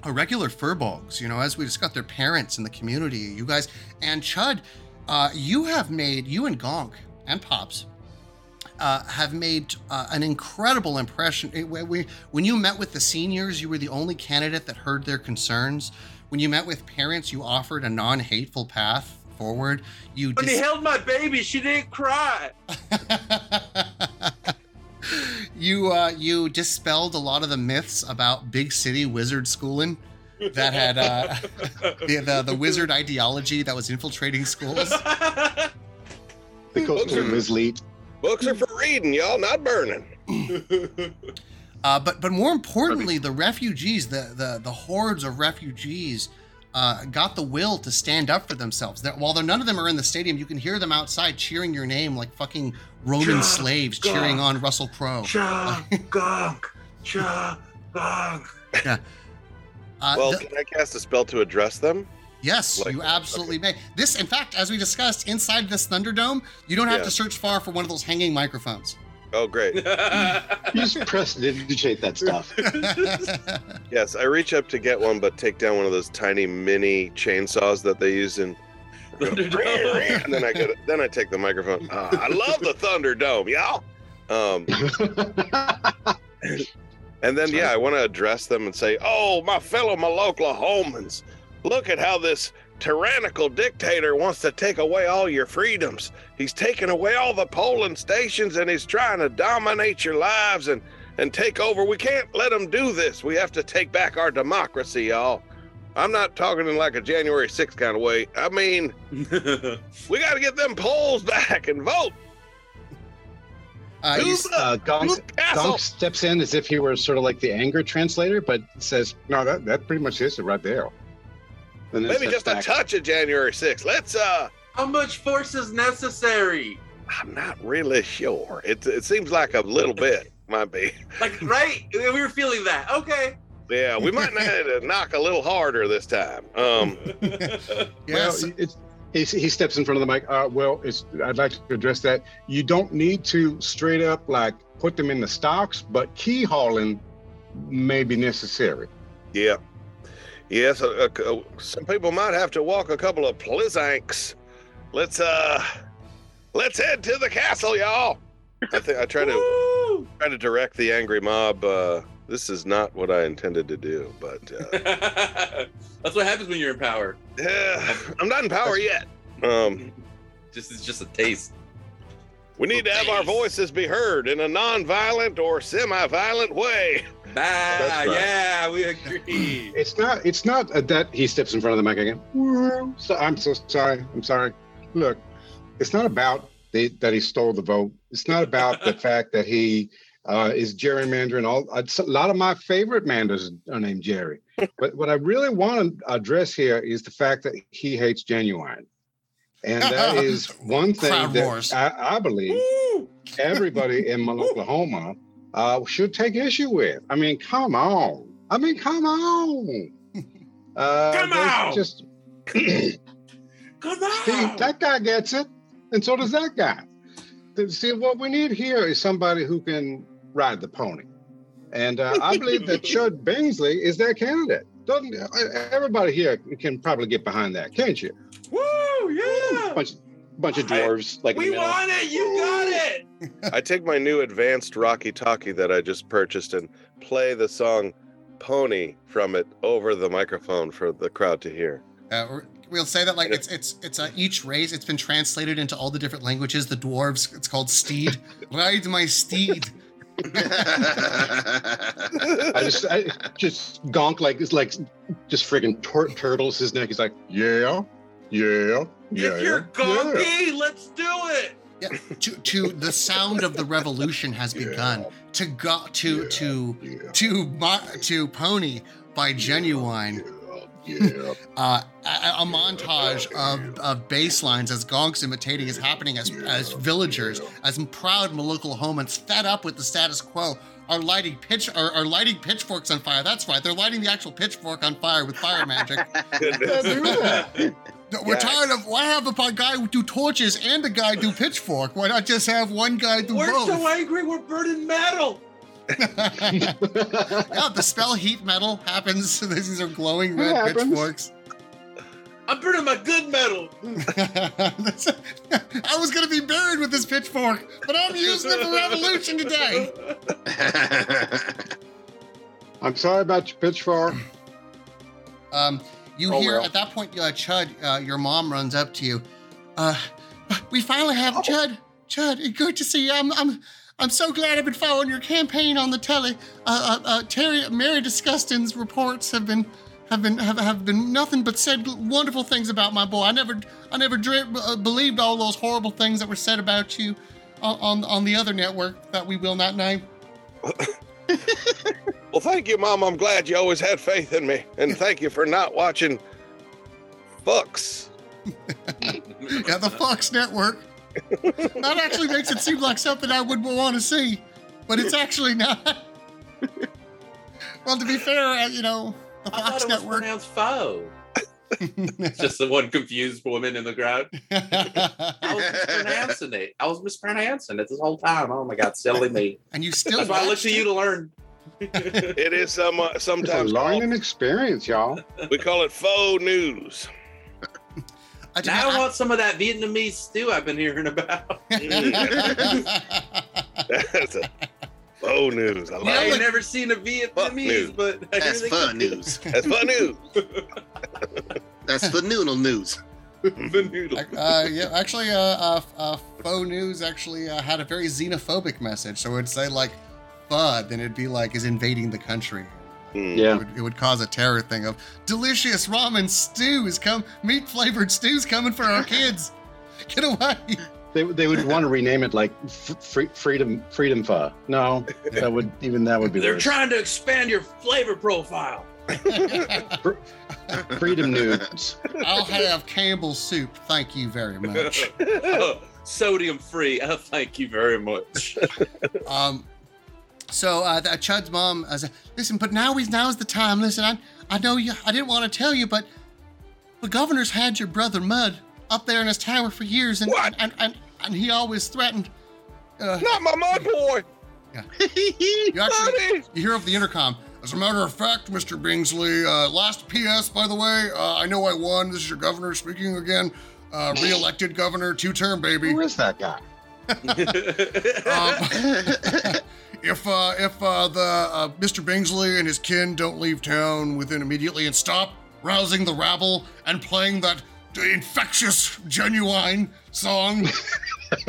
Speaker 2: are regular furbolgs. You know, as we discussed, their parents in the community. You guys and Chud, uh, you have made you and Gonk and Pops uh, have made uh, an incredible impression. It- when we- when you met with the seniors, you were the only candidate that heard their concerns. When you met with parents, you offered a non-hateful path forward. You
Speaker 4: When he held my baby, she didn't cry.
Speaker 2: you uh, you dispelled a lot of the myths about big city wizard schooling that had uh, the, the the wizard ideology that was infiltrating schools.
Speaker 6: The coastal mislead.
Speaker 3: Books are for reading, y'all, not burning.
Speaker 2: Uh, but but more importantly, the refugees, the the the hordes of refugees, uh, got the will to stand up for themselves. That while they're, none of them are in the stadium, you can hear them outside cheering your name like fucking Roman
Speaker 4: Ja,
Speaker 2: slaves
Speaker 4: ja.
Speaker 2: cheering on Russell Crowe.
Speaker 4: Cha gunk, cha gunk.
Speaker 2: Uh,
Speaker 3: well,
Speaker 2: the-
Speaker 3: can I cast a spell to address them?
Speaker 2: Yes,
Speaker 3: like
Speaker 2: you
Speaker 3: that,
Speaker 2: absolutely may. This, in fact, as we discussed, inside this Thunderdome, you don't have
Speaker 3: Yeah.
Speaker 2: to search far for one of those hanging microphones.
Speaker 3: Oh, great.
Speaker 6: You just press digite that stuff.
Speaker 3: Yes, I reach up to get one, but take down one of those tiny mini chainsaws that they use in.
Speaker 4: Thunderdome.
Speaker 3: and then I get it. Then I take the microphone. Ah, I love the Thunderdome, y'all. Um, and then yeah, I want to address them and say, "Oh, my fellow Maloklahomans, look at how this tyrannical dictator wants to take away all your freedoms. He's taking away all the polling stations and he's trying to dominate your lives and and take over. We can't let him do this. We have to take back our democracy, y'all." I'm not talking in like a January 6th kind of way. I mean, we got to get them polls back and vote.
Speaker 2: Uh, you,
Speaker 6: Uh, Gonk, Gonk steps in as if he were sort of like the anger translator, but says, "No, that that pretty much is it right there." And then
Speaker 3: Maybe
Speaker 6: steps
Speaker 3: just a touch of January 6th. Let's uh
Speaker 4: How much force is necessary?
Speaker 3: I'm not really sure. It it seems like a little bit might be.
Speaker 4: Like, right? We were feeling that. Okay.
Speaker 3: Yeah, we might need to knock a little harder this time. Um
Speaker 6: Well,
Speaker 2: yes,
Speaker 6: it's, he, he steps in front of the mic. Uh, well, it's, I'd like to address that. You don't need to straight up like put them in the stocks, but keel hauling may be necessary.
Speaker 3: yeah. Yes, some people might have to walk a couple of plizzanks. Let's uh let's head to the castle, y'all. I think I try to try to direct the angry mob. Uh, this is not what I intended to do, but uh,
Speaker 4: That's what happens when you're in power.
Speaker 3: yeah, I'm not in power yet. Um,
Speaker 4: Just it's just a taste.
Speaker 3: we need to have our voices be heard in a non-violent or semi-violent way.
Speaker 4: Bah,
Speaker 6: right.
Speaker 4: yeah, we agree.
Speaker 6: It's not. It's not uh, that he steps in front of the mic again. So, I'm so sorry. I'm sorry. Look, it's not about the, that he stole the vote. It's not about the fact that he uh, is gerrymandering. All a lot of my favorite manders are named Jerry. But what I really want to address here is the fact that he hates genuine, and that is one thing
Speaker 2: Crowd
Speaker 6: that. I, I believe everybody in Oklahoma uh, should take issue with. I mean, come on. I mean, come on. Uh,
Speaker 4: Come on.
Speaker 6: Just
Speaker 4: Come on.
Speaker 6: Steve, that guy gets it, and so does that guy. See, what we need here is somebody who can ride the pony, and uh, I believe that Chud Bingsley is that candidate. Doesn't uh, everybody here can probably get behind that, can't you?
Speaker 4: Woo! Yeah.
Speaker 6: Bunch, bunch of
Speaker 4: I-
Speaker 6: dwarves like
Speaker 4: We want it. You got it.
Speaker 3: I take my new advanced Rocky Talkie that I just purchased and play the song "Pony" from it over the microphone for the crowd to hear.
Speaker 2: Uh, we're- we'll say that like it's it's it's uh, each race. It's been translated into all the different languages. The dwarves, it's called steed. Ride my steed.
Speaker 6: I just, I just gonk like it's like just friggin' tur- turtles his neck. He's like, yeah, yeah, yeah.
Speaker 4: if you're
Speaker 6: yeah.
Speaker 4: gonky, let's do it.
Speaker 2: Yeah, To to the sound of the revolution has begun. To go to
Speaker 6: Yeah.
Speaker 2: to
Speaker 6: Yeah,
Speaker 2: to mo- to pony by genuine.
Speaker 6: yeah.
Speaker 2: Uh, a, a montage of, of bass lines as Gonk's imitating is happening as, as villagers, as proud Maloklahomans fed up with the status quo are lighting pitch are, are lighting pitchforks on fire. That's right, they're lighting the actual pitchfork on fire with fire magic.
Speaker 6: Yeah, do that.
Speaker 2: We're
Speaker 3: Yikes.
Speaker 2: tired of why have a guy do torches and a guy do pitchfork? Why not just have one guy do both?
Speaker 4: We're so angry. We're burning metal.
Speaker 2: yeah, the spell heat metal happens. These are glowing red pitchforks.
Speaker 4: I'm burning my good metal.
Speaker 2: I was gonna be buried with this pitchfork, but I'm using it for revolution today.
Speaker 6: I'm sorry about your pitchfork.
Speaker 2: Um, you
Speaker 5: Oh,
Speaker 2: hear
Speaker 5: well.
Speaker 2: at that point, uh, Chud, uh, your mom runs up to you. Uh, we finally have
Speaker 5: Oh.
Speaker 2: Chud. Chud, good to see you. I'm, I'm, I'm so glad I've been following your campaign on the telly. Uh, uh, uh, Terry, Mary Disgustin's reports have been, have been, have, have been nothing but said wonderful things about my boy. I never, I never dreamt, uh, believed all those horrible things that were said about you on, on, on the other network that we will not name.
Speaker 3: Well, thank you, Mom. I'm glad you always had faith in me. And thank you for not watching Fox.
Speaker 2: Yeah, the Fox Network. that actually makes it seem like something I would want to see, but it's actually not. well, to be fair, uh, you know, the
Speaker 4: I thought
Speaker 2: Fox
Speaker 4: it was
Speaker 2: Network.
Speaker 4: pronounced foe. It's just the one confused woman in the crowd. I was mispronouncing it. I was mispronouncing it this whole time. Oh my god, silly me.
Speaker 2: and you still.
Speaker 4: That's why I look
Speaker 2: watched
Speaker 4: to you to learn.
Speaker 3: It is some uh,
Speaker 6: It's a
Speaker 3: sometimes
Speaker 6: learning
Speaker 3: called,
Speaker 6: experience, y'all.
Speaker 3: we call it faux news.
Speaker 2: I
Speaker 4: now I
Speaker 2: not-
Speaker 4: want some of that Vietnamese stew I've been hearing about.
Speaker 3: That's a faux news. I
Speaker 4: I
Speaker 3: like
Speaker 4: ain't
Speaker 3: it.
Speaker 4: never seen a Vietnamese,
Speaker 3: news.
Speaker 4: but
Speaker 5: That's fun
Speaker 4: cook
Speaker 5: news.
Speaker 3: That's fun news.
Speaker 5: That's the noodle news.
Speaker 4: the noodle.
Speaker 2: uh, yeah, actually, uh, uh, uh, faux news actually uh, had a very xenophobic message. So it would say like "fud," then it'd be like is invading the country.
Speaker 3: Hmm.
Speaker 2: It
Speaker 6: Yeah.
Speaker 2: would, it would cause a terror thing of delicious ramen stews come meat flavored stews coming for our kids. Get away!
Speaker 6: They, they would want to rename it like f- free, freedom freedom pho. No, that would even that would be the
Speaker 4: They're
Speaker 6: worse.
Speaker 4: trying to expand your flavor profile.
Speaker 6: freedom nudes.
Speaker 2: I'll have Campbell's soup. Thank you very much.
Speaker 4: Oh, sodium free. Oh, thank you very much.
Speaker 2: Um, so uh, that Chud's mom uh, said, "Listen, but now is now's the time. Listen, I I know you. I didn't want to tell you, but the governor's had your brother Mud up there in his tower for years, and
Speaker 3: What?
Speaker 2: and, and, and he always threatened. Uh,
Speaker 3: Not my mud boy.
Speaker 2: you actually you hear over the intercom. As a matter of fact, Mr. Bingsley, uh, last PS, by the way, uh, I know I won. This is your governor speaking again. Uh, re-elected governor, two-term baby.
Speaker 6: Who is that guy?
Speaker 2: Um, if uh, if uh, the uh, Mr. Bingsley and his kin don't leave town within immediately and stop rousing the rabble and playing that infectious, genuine song,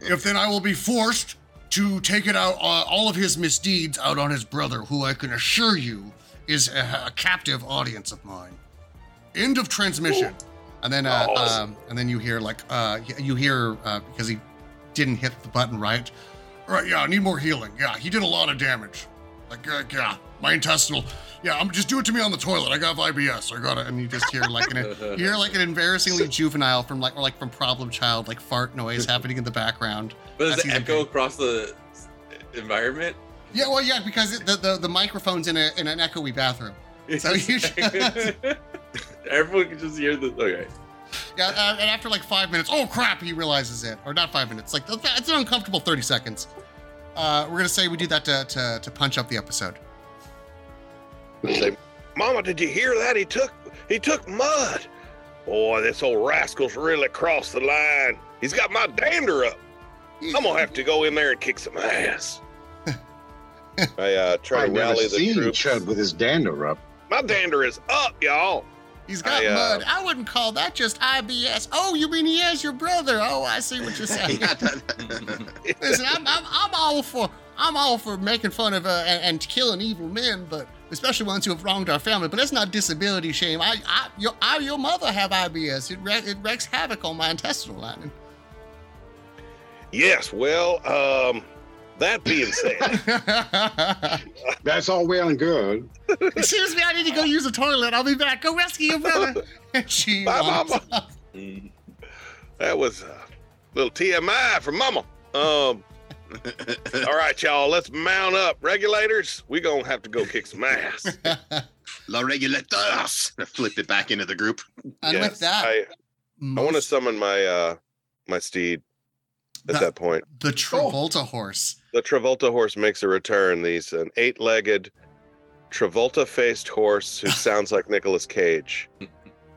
Speaker 2: if then I will be forced to take it out, uh, all of his misdeeds out on his brother, who I can assure you is a, a captive audience of mine. End of transmission. And then, uh,
Speaker 3: Awesome.
Speaker 2: um, and then you hear like, uh, you hear uh, because he didn't hit the button right. Right, yeah, I need more healing. Yeah, he did a lot of damage. Like, uh, yeah, my intestinal. Yeah, I'm just do it to me on the toilet. I got IBS. I got it. And you just hear like an, you hear like an embarrassingly juvenile from like or like from Problem Child, like fart noise happening in the background.
Speaker 4: But does it echo across the environment?
Speaker 2: Yeah, well, yeah, because it, the, the the microphone's in a in an echoey bathroom. So you should-
Speaker 4: Everyone can just hear the. Okay.
Speaker 2: Yeah, uh, and after like five minutes, oh crap, he realizes it, or not five minutes, like it's an uncomfortable thirty seconds. Uh, we're gonna say we do that to to, to punch up the episode.
Speaker 3: Say, Mama, did you hear that? He took he took mud. Boy, this old rascal's really crossed the line. He's got my dander up. I'm gonna have to go in there and kick some ass. I uh, try
Speaker 6: I've
Speaker 3: to
Speaker 6: never
Speaker 3: rally the
Speaker 6: seen
Speaker 3: troops.
Speaker 6: Chud with his dander up.
Speaker 3: My dander is up, y'all.
Speaker 2: He's got
Speaker 3: I, uh,
Speaker 2: mud. I wouldn't call that just IBS. Oh, you mean he has your brother? Oh, I see what you're saying. Listen, I'm, I'm, I'm all for I'm all for making fun of uh, and, and killing evil men, but especially ones who have wronged our family. But that's not disability shame. I, I, your, I, your mother have IBS. It, wreak, it wreaks havoc on my intestinal lining.
Speaker 3: Yes, well, um, that being said,
Speaker 6: That's all well and good.
Speaker 2: Excuse me, I need to go use the toilet. I'll be back. Go rescue your brother. And she
Speaker 3: Bye,
Speaker 2: wants-
Speaker 3: Mama. that was a little TMI from Mama. Um, all right, y'all, let's mount up. Regulators, we gonna have to go kick some ass.
Speaker 5: La Regulators. I flip it back into the group.
Speaker 2: And
Speaker 3: Yes,
Speaker 2: with that,
Speaker 3: I, I want to summon my uh my steed at
Speaker 2: The-
Speaker 3: that point.
Speaker 2: the Travolta horse.
Speaker 3: The Travolta horse makes a return. These an eight-legged Travolta-faced horse who sounds like Nicolas Cage,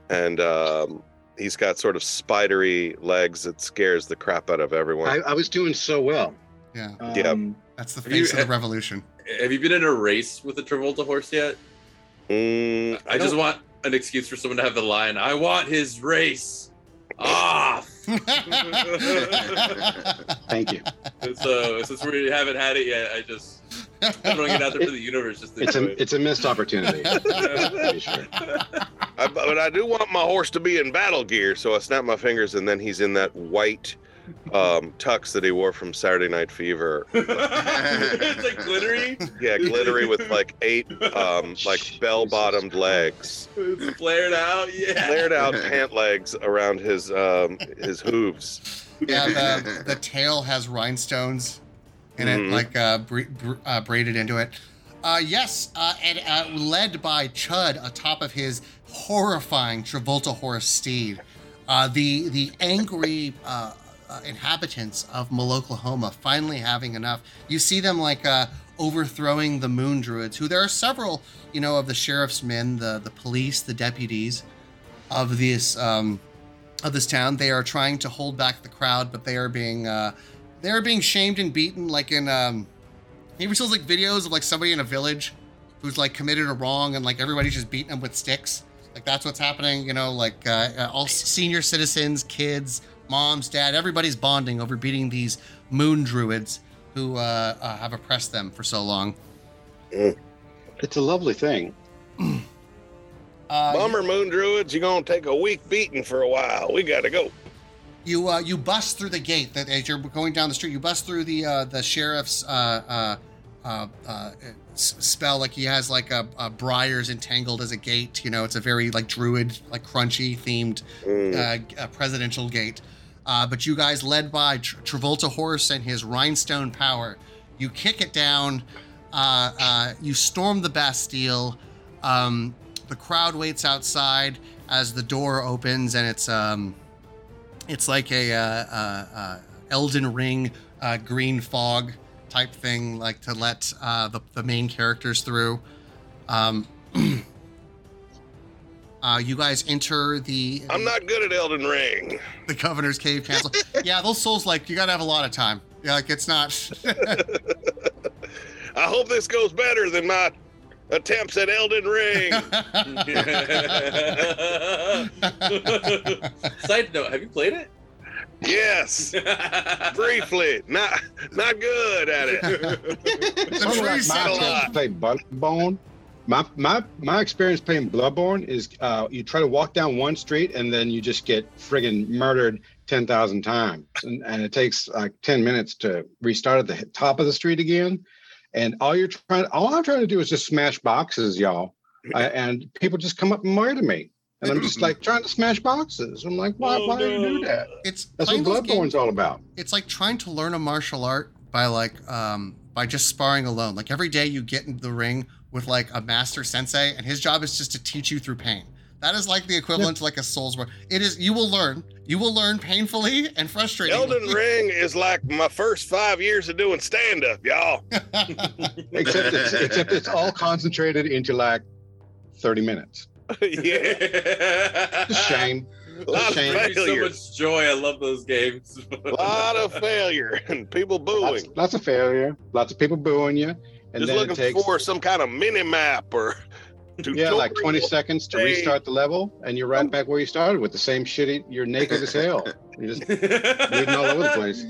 Speaker 3: and um, he's got sort of spidery legs that scares the crap out of everyone.
Speaker 6: I, I was doing so well.
Speaker 2: Yeah,
Speaker 3: Yeah.
Speaker 6: Um,
Speaker 2: that's the
Speaker 4: Have you-
Speaker 2: face of the revolution.
Speaker 4: Have you been in a race with a Travolta horse yet?
Speaker 3: Mm,
Speaker 4: I just want an excuse for someone to have the line. I want his race off.
Speaker 6: Thank you.
Speaker 4: so since we haven't had it yet, I just I'm throwing it out there for the universe. Just to
Speaker 6: It's
Speaker 4: do
Speaker 6: a it's a missed opportunity. Sure.
Speaker 3: I, but I do want my horse to be in battle gear, so I snap my fingers, and then he's in that white um, tux that he wore from Saturday Night Fever.
Speaker 4: it's like glittery.
Speaker 3: Yeah, glittery with like eight um, like bell-bottomed legs,
Speaker 4: It's flared out. Yeah.
Speaker 3: flared out pant legs around his um, his hooves.
Speaker 2: yeah, the, the tail has rhinestones in it,
Speaker 3: Mhm.
Speaker 2: like uh, br- br- uh, braided into it. Uh, yes, uh, and uh, led by Chud atop of his horrifying Travolta horse steed. Uh, the the angry uh, uh, inhabitants of Maloklahoma finally having enough. You see them like uh, overthrowing the moon druids, who there are several, you know, of the sheriff's men, the the police, the deputies of this um, of this town. They are trying to hold back the crowd, but they are being uh, they are being shamed and beaten, like in um, you like videos of like somebody in a village who's like committed a wrong and like everybody's just beating them with sticks. Like that's what's happening, you know. Like uh, uh, all senior citizens, kids, moms, dad, everybody's bonding over beating these moon druids who uh, uh, have oppressed them for so long.
Speaker 6: It's a lovely thing.
Speaker 2: Uh,
Speaker 3: Bummer, Moon Druids, you're gonna take a week beating for a while. We gotta go.
Speaker 2: You uh, you bust through the gate that as you're going down the street. You bust through the uh, the sheriff's uh, uh, spell. Like he has like a, a briars entangled as a gate. You know, it's a very like druid, like crunchy themed
Speaker 3: Mm.
Speaker 2: uh, uh, presidential gate. Uh, but you guys, led by Tr- Travolta Horse and his rhinestone power, you kick it down. Uh, uh, you storm the Bastille. Um, the crowd waits outside as the door opens, and it's um, it's like a uh, uh, uh, Elden Ring uh, green fog type thing, like to let uh, the the main characters through. Um, uh, you guys enter the
Speaker 3: I'm not good at Elden Ring.
Speaker 2: the governor's cave castle. yeah, those souls like you gotta have a lot of time. Yeah, like it's not.
Speaker 3: I hope this goes better than my attempts at Elden Ring.
Speaker 4: Side note: Have you played it?
Speaker 3: Yes, briefly. Not not good at it.
Speaker 2: The tree
Speaker 6: like my
Speaker 2: said-
Speaker 6: attempt to play Bloodborne. My my my experience playing Bloodborne is uh, you try to walk down one street and then you just get friggin' murdered ten thousand times, and, and it takes like ten minutes to restart at the top of the street again. And all you're trying, all I'm trying to do is just smash boxes, y'all. I, and people just come up and murder me, and I'm just like trying to smash boxes. I'm like, why
Speaker 4: Oh,
Speaker 6: why do you do that?
Speaker 2: it's
Speaker 6: That's what
Speaker 2: those games-
Speaker 6: Bloodborne's all about.
Speaker 2: it's like trying to learn a martial art by like um by just sparring alone. Like every day you get into the ring with like a master sensei, and his job is just to teach you through pain. That is like the equivalent to like a Soulsborne. It is you will learn. You will learn painfully and frustratingly.
Speaker 3: Elden Ring is like my first five years of doing stand up, y'all.
Speaker 6: Except it's, except it's all concentrated into like 30 minutes.
Speaker 3: yeah,
Speaker 6: It's a shame.
Speaker 3: a lot of
Speaker 6: Shame.
Speaker 4: Brings me so much joy. I love those games.
Speaker 3: A lot of failure and people booing.
Speaker 6: lots of failure. Lots of people booing you. And
Speaker 3: Just
Speaker 6: then
Speaker 3: looking
Speaker 6: it takes
Speaker 3: for some kind of mini map or
Speaker 6: yeah, like 20 seconds to
Speaker 3: Hey.
Speaker 6: restart the level, and you're right back where you started with the same shitty. You're naked as hell. You're just bleeding all over the place,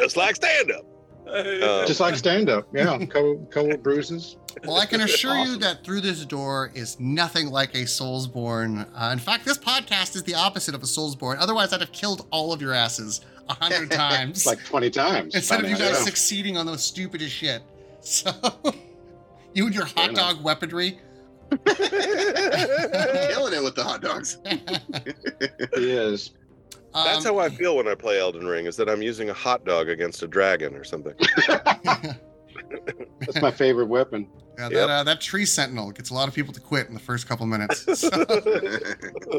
Speaker 3: Just like stand up. Uh,
Speaker 6: just like stand up. Yeah, cold, cold bruises.
Speaker 2: Well, I can assure you that through this door is nothing like a Soulsborne. Uh, in fact, this podcast is the opposite of a Soulsborne. Otherwise, I'd have killed all of your asses a hundred times
Speaker 6: like 20 times.
Speaker 2: instead of you guys succeeding on those stupidest shit. So, you and your
Speaker 6: Fair
Speaker 2: hot
Speaker 6: enough.
Speaker 2: dog weaponry.
Speaker 5: Killing it with the hot dogs.
Speaker 6: It is.
Speaker 3: That's
Speaker 2: Um,
Speaker 3: how I feel when I play Elden Ring. Is that I'm using a hot dog against a dragon or something.
Speaker 6: That's my favorite weapon.
Speaker 2: Yeah,
Speaker 3: Yep.
Speaker 2: that uh, that tree sentinel gets a lot of people to quit in the first couple minutes. So,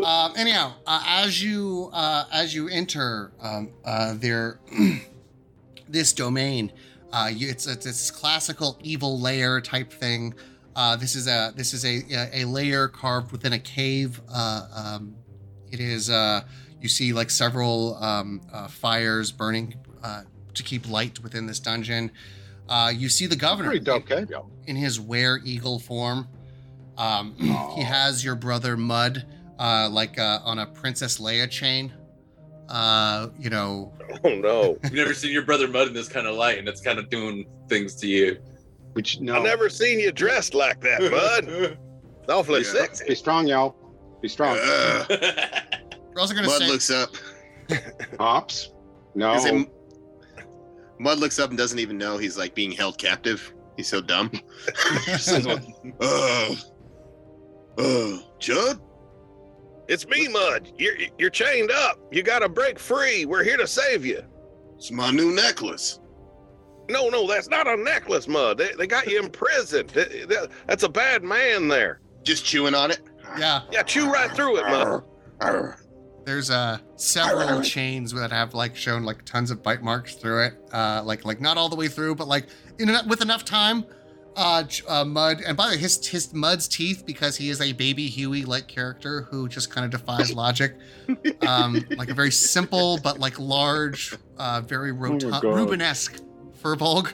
Speaker 2: um, anyhow, uh, as you uh, as you enter um, uh, their this domain, uh, you, it's it's this classical evil layer type thing. Uh, this is a this is a a layer carved within a cave. Uh, um, it is uh, you see like several um, uh, fires burning uh, to keep light within this dungeon. Uh, you see the governor
Speaker 6: Pretty dope cave, yo.
Speaker 2: in his were eagle form. Um, he has your brother Mud, uh, like uh, on a Princess Leia chain. Uh, you know,
Speaker 3: Oh no.
Speaker 4: You've never seen your brother Mud in this kind of light, and it's kind of doing things to you.
Speaker 6: Which no.
Speaker 3: I've never seen you dressed like that, bud. Awfully
Speaker 5: Yeah.
Speaker 3: sexy.
Speaker 6: Be strong, y'all. Be strong.
Speaker 5: Ugh.
Speaker 2: we're also gonna
Speaker 5: Mud
Speaker 2: say
Speaker 5: looks up.
Speaker 6: Ops? No.
Speaker 5: It- Mud looks up and doesn't even know he's like being held captive. He's so dumb. uh, uh, Judd?
Speaker 3: It's me, Mud. You're you're chained up. You gotta break free. We're here to save you.
Speaker 5: It's my new necklace.
Speaker 3: No, no, that's not a necklace, Mud. They, they got you in prison. That- that- that's a bad man there.
Speaker 5: Just chewing on it.
Speaker 2: yeah.
Speaker 3: Yeah, chew right through it, Mud.
Speaker 5: Arr.
Speaker 2: There's uh several chains that have like shown like tons of bite marks through it. Uh, like like not all the way through, but like in with enough time. Uh, uh, Mud, and by the way, his his Mud's teeth because he is a baby Huey like character who just kind of defies logic. Um, like a very simple but like large, uh, very rotund,
Speaker 6: God.
Speaker 2: Rubenesque Firbolg.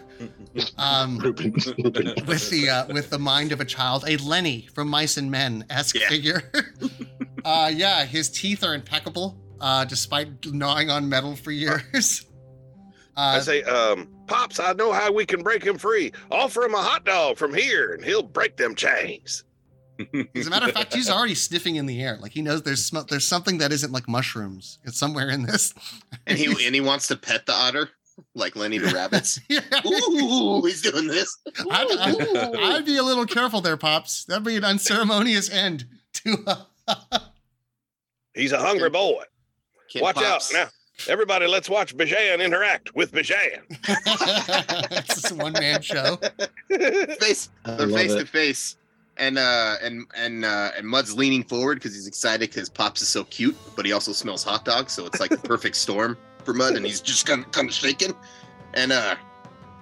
Speaker 2: Um,
Speaker 6: Reuben.
Speaker 2: with the uh, with the mind of a child, a Lenny from Mice and Men esque
Speaker 5: Yeah.
Speaker 2: figure. uh, yeah, his teeth are impeccable, uh, despite gnawing on metal for years.
Speaker 3: I say, um, Pops, I know how we can break him free. Offer him a hot dog from here, and he'll break them chains.
Speaker 2: as a matter of fact, he's already sniffing in the air. Like he knows there's sm- there's something that isn't like mushrooms. It's somewhere in this.
Speaker 5: And he and he wants to pet the otter, like Lenny the rabbits. Ooh, he's doing this.
Speaker 2: I'd, I'd, I'd be a little careful there, pops. That'd be an unceremonious end to. Uh,
Speaker 3: He's a hungry boy.
Speaker 5: Kid
Speaker 3: Watch
Speaker 5: Pops.
Speaker 3: out now. Everybody, let's watch Bajan interact with Bajan.
Speaker 2: it's a one man show.
Speaker 5: Face, they're face
Speaker 6: it.
Speaker 5: to face, and uh, and and uh, and Mud's leaning forward because he's excited because Pops is so cute, but he also smells hot dogs, so it's like the perfect storm for Mud, and he's just kind of kind of shaking, and uh,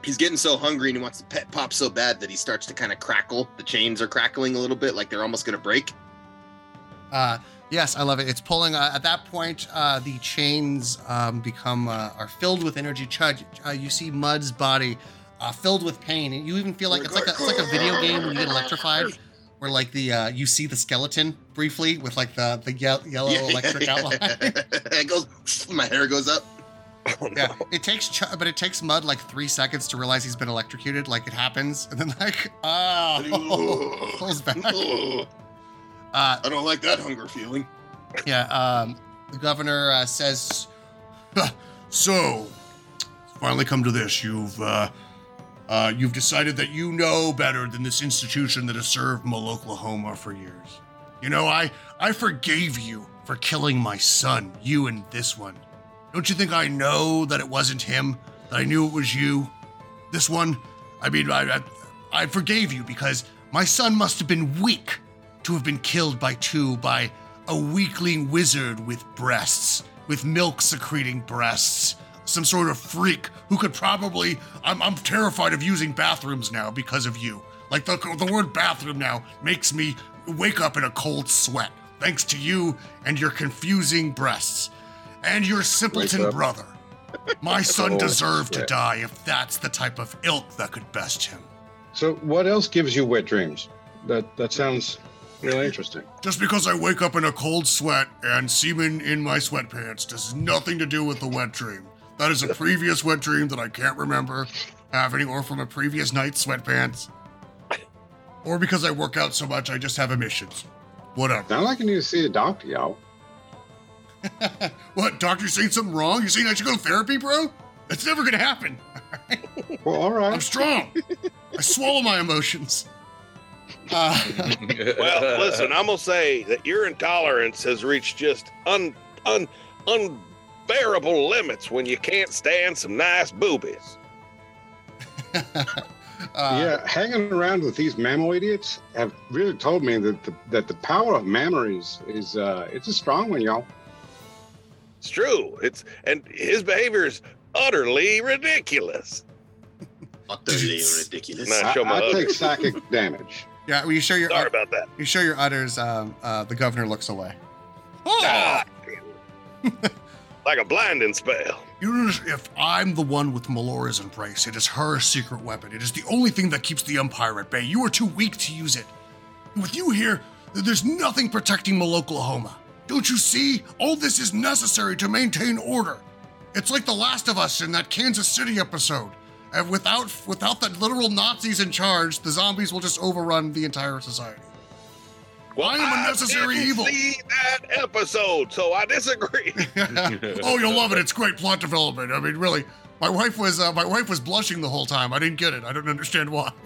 Speaker 5: he's getting so hungry and he wants to pet Pops so bad that he starts to kind of crackle. The chains are crackling a little bit, like they're almost gonna break.
Speaker 2: Uh, yes, I love it. It's pulling. Uh, at that point, uh, the chains um, become uh, are filled with energy. Chud, uh, you see Mud's body uh, filled with pain, and you even feel like it's like a, it's like a video game when you get electrified, where like the uh, you see the skeleton briefly with like the the ye- yellow electric outline.
Speaker 5: it goes. My hair goes up.
Speaker 3: Oh, no.
Speaker 2: yeah, it takes Ch- but it takes Mud like three seconds to realize he's been electrocuted. Like it happens, and then like oh, pulls back.
Speaker 5: I
Speaker 2: Uh,
Speaker 5: don't like that hunger feeling.
Speaker 2: Yeah, um, the governor uh, says,
Speaker 1: So, finally come to this. You've uh, uh, you've decided that you know better than this institution that has served Oklahoma for years. You know, I I forgave you for killing my son, you and this one. Don't you think I know that it wasn't him? That I knew it was you? This one? I mean, I I, I forgave you because my son must have been weak to have been killed by two by a weakling wizard with breasts, with milk secreting breasts. Some sort of freak who could probably. I'm, I'm terrified of using bathrooms now because of you. Like the, the word bathroom now makes me wake up in a cold sweat, thanks to you and your confusing breasts. And your simpleton brother. My son
Speaker 6: Cold
Speaker 1: deserved to die if that's the type of ilk that could best him.
Speaker 6: So, what else gives you wet dreams? That that sounds really interesting.
Speaker 1: Just because I wake up in a cold sweat and semen in my sweatpants does nothing to do with the wet dream. That is a previous wet dream that I can't remember having, or from a previous night's sweatpants. Or because I work out so much, I just have emissions. Whatever.
Speaker 6: Sound like you need to see a doctor, y'all.
Speaker 1: What, doctor you saying something wrong? You saying I should go to therapy, bro? That's never gonna happen.
Speaker 6: Well, all right.
Speaker 1: I'm strong. I swallow my emotions.
Speaker 2: uh,
Speaker 3: Well, listen, I'm gonna say that your intolerance has reached just un un unbearable limits when you can't stand some nice boobies.
Speaker 2: Uh,
Speaker 6: yeah, hanging around with these mammal idiots have really told me that the, that the power of memories is uh, it's a strong one, y'all.
Speaker 3: It's true. It's and his behavior is utterly ridiculous.
Speaker 5: Utterly ridiculous.
Speaker 3: Nah. I
Speaker 6: I,
Speaker 3: show my
Speaker 6: I take
Speaker 3: udders.
Speaker 6: psychic damage.
Speaker 2: Yeah, when you show your
Speaker 3: Sorry about that.
Speaker 2: you show your udders, um, uh, the governor looks away.
Speaker 3: Ah, like a blinding spell.
Speaker 1: You if I'm the one with Melora's embrace, it is her secret weapon. It is the only thing that keeps the Empire at bay. You are too weak to use it. With you here, there's nothing protecting Maloklahoma. Don't you see? All this is necessary to maintain order. It's like The Last of Us in that Kansas City episode. And without without the literal Nazis in charge, the zombies will just overrun the entire society. Well, I am a necessary I
Speaker 3: didn't
Speaker 1: evil.
Speaker 3: See that episode, so I disagree.
Speaker 1: oh, you'll love it. It's great plot development. I mean, really, my wife was uh, my wife was blushing the whole time. I didn't get it. I don't understand why.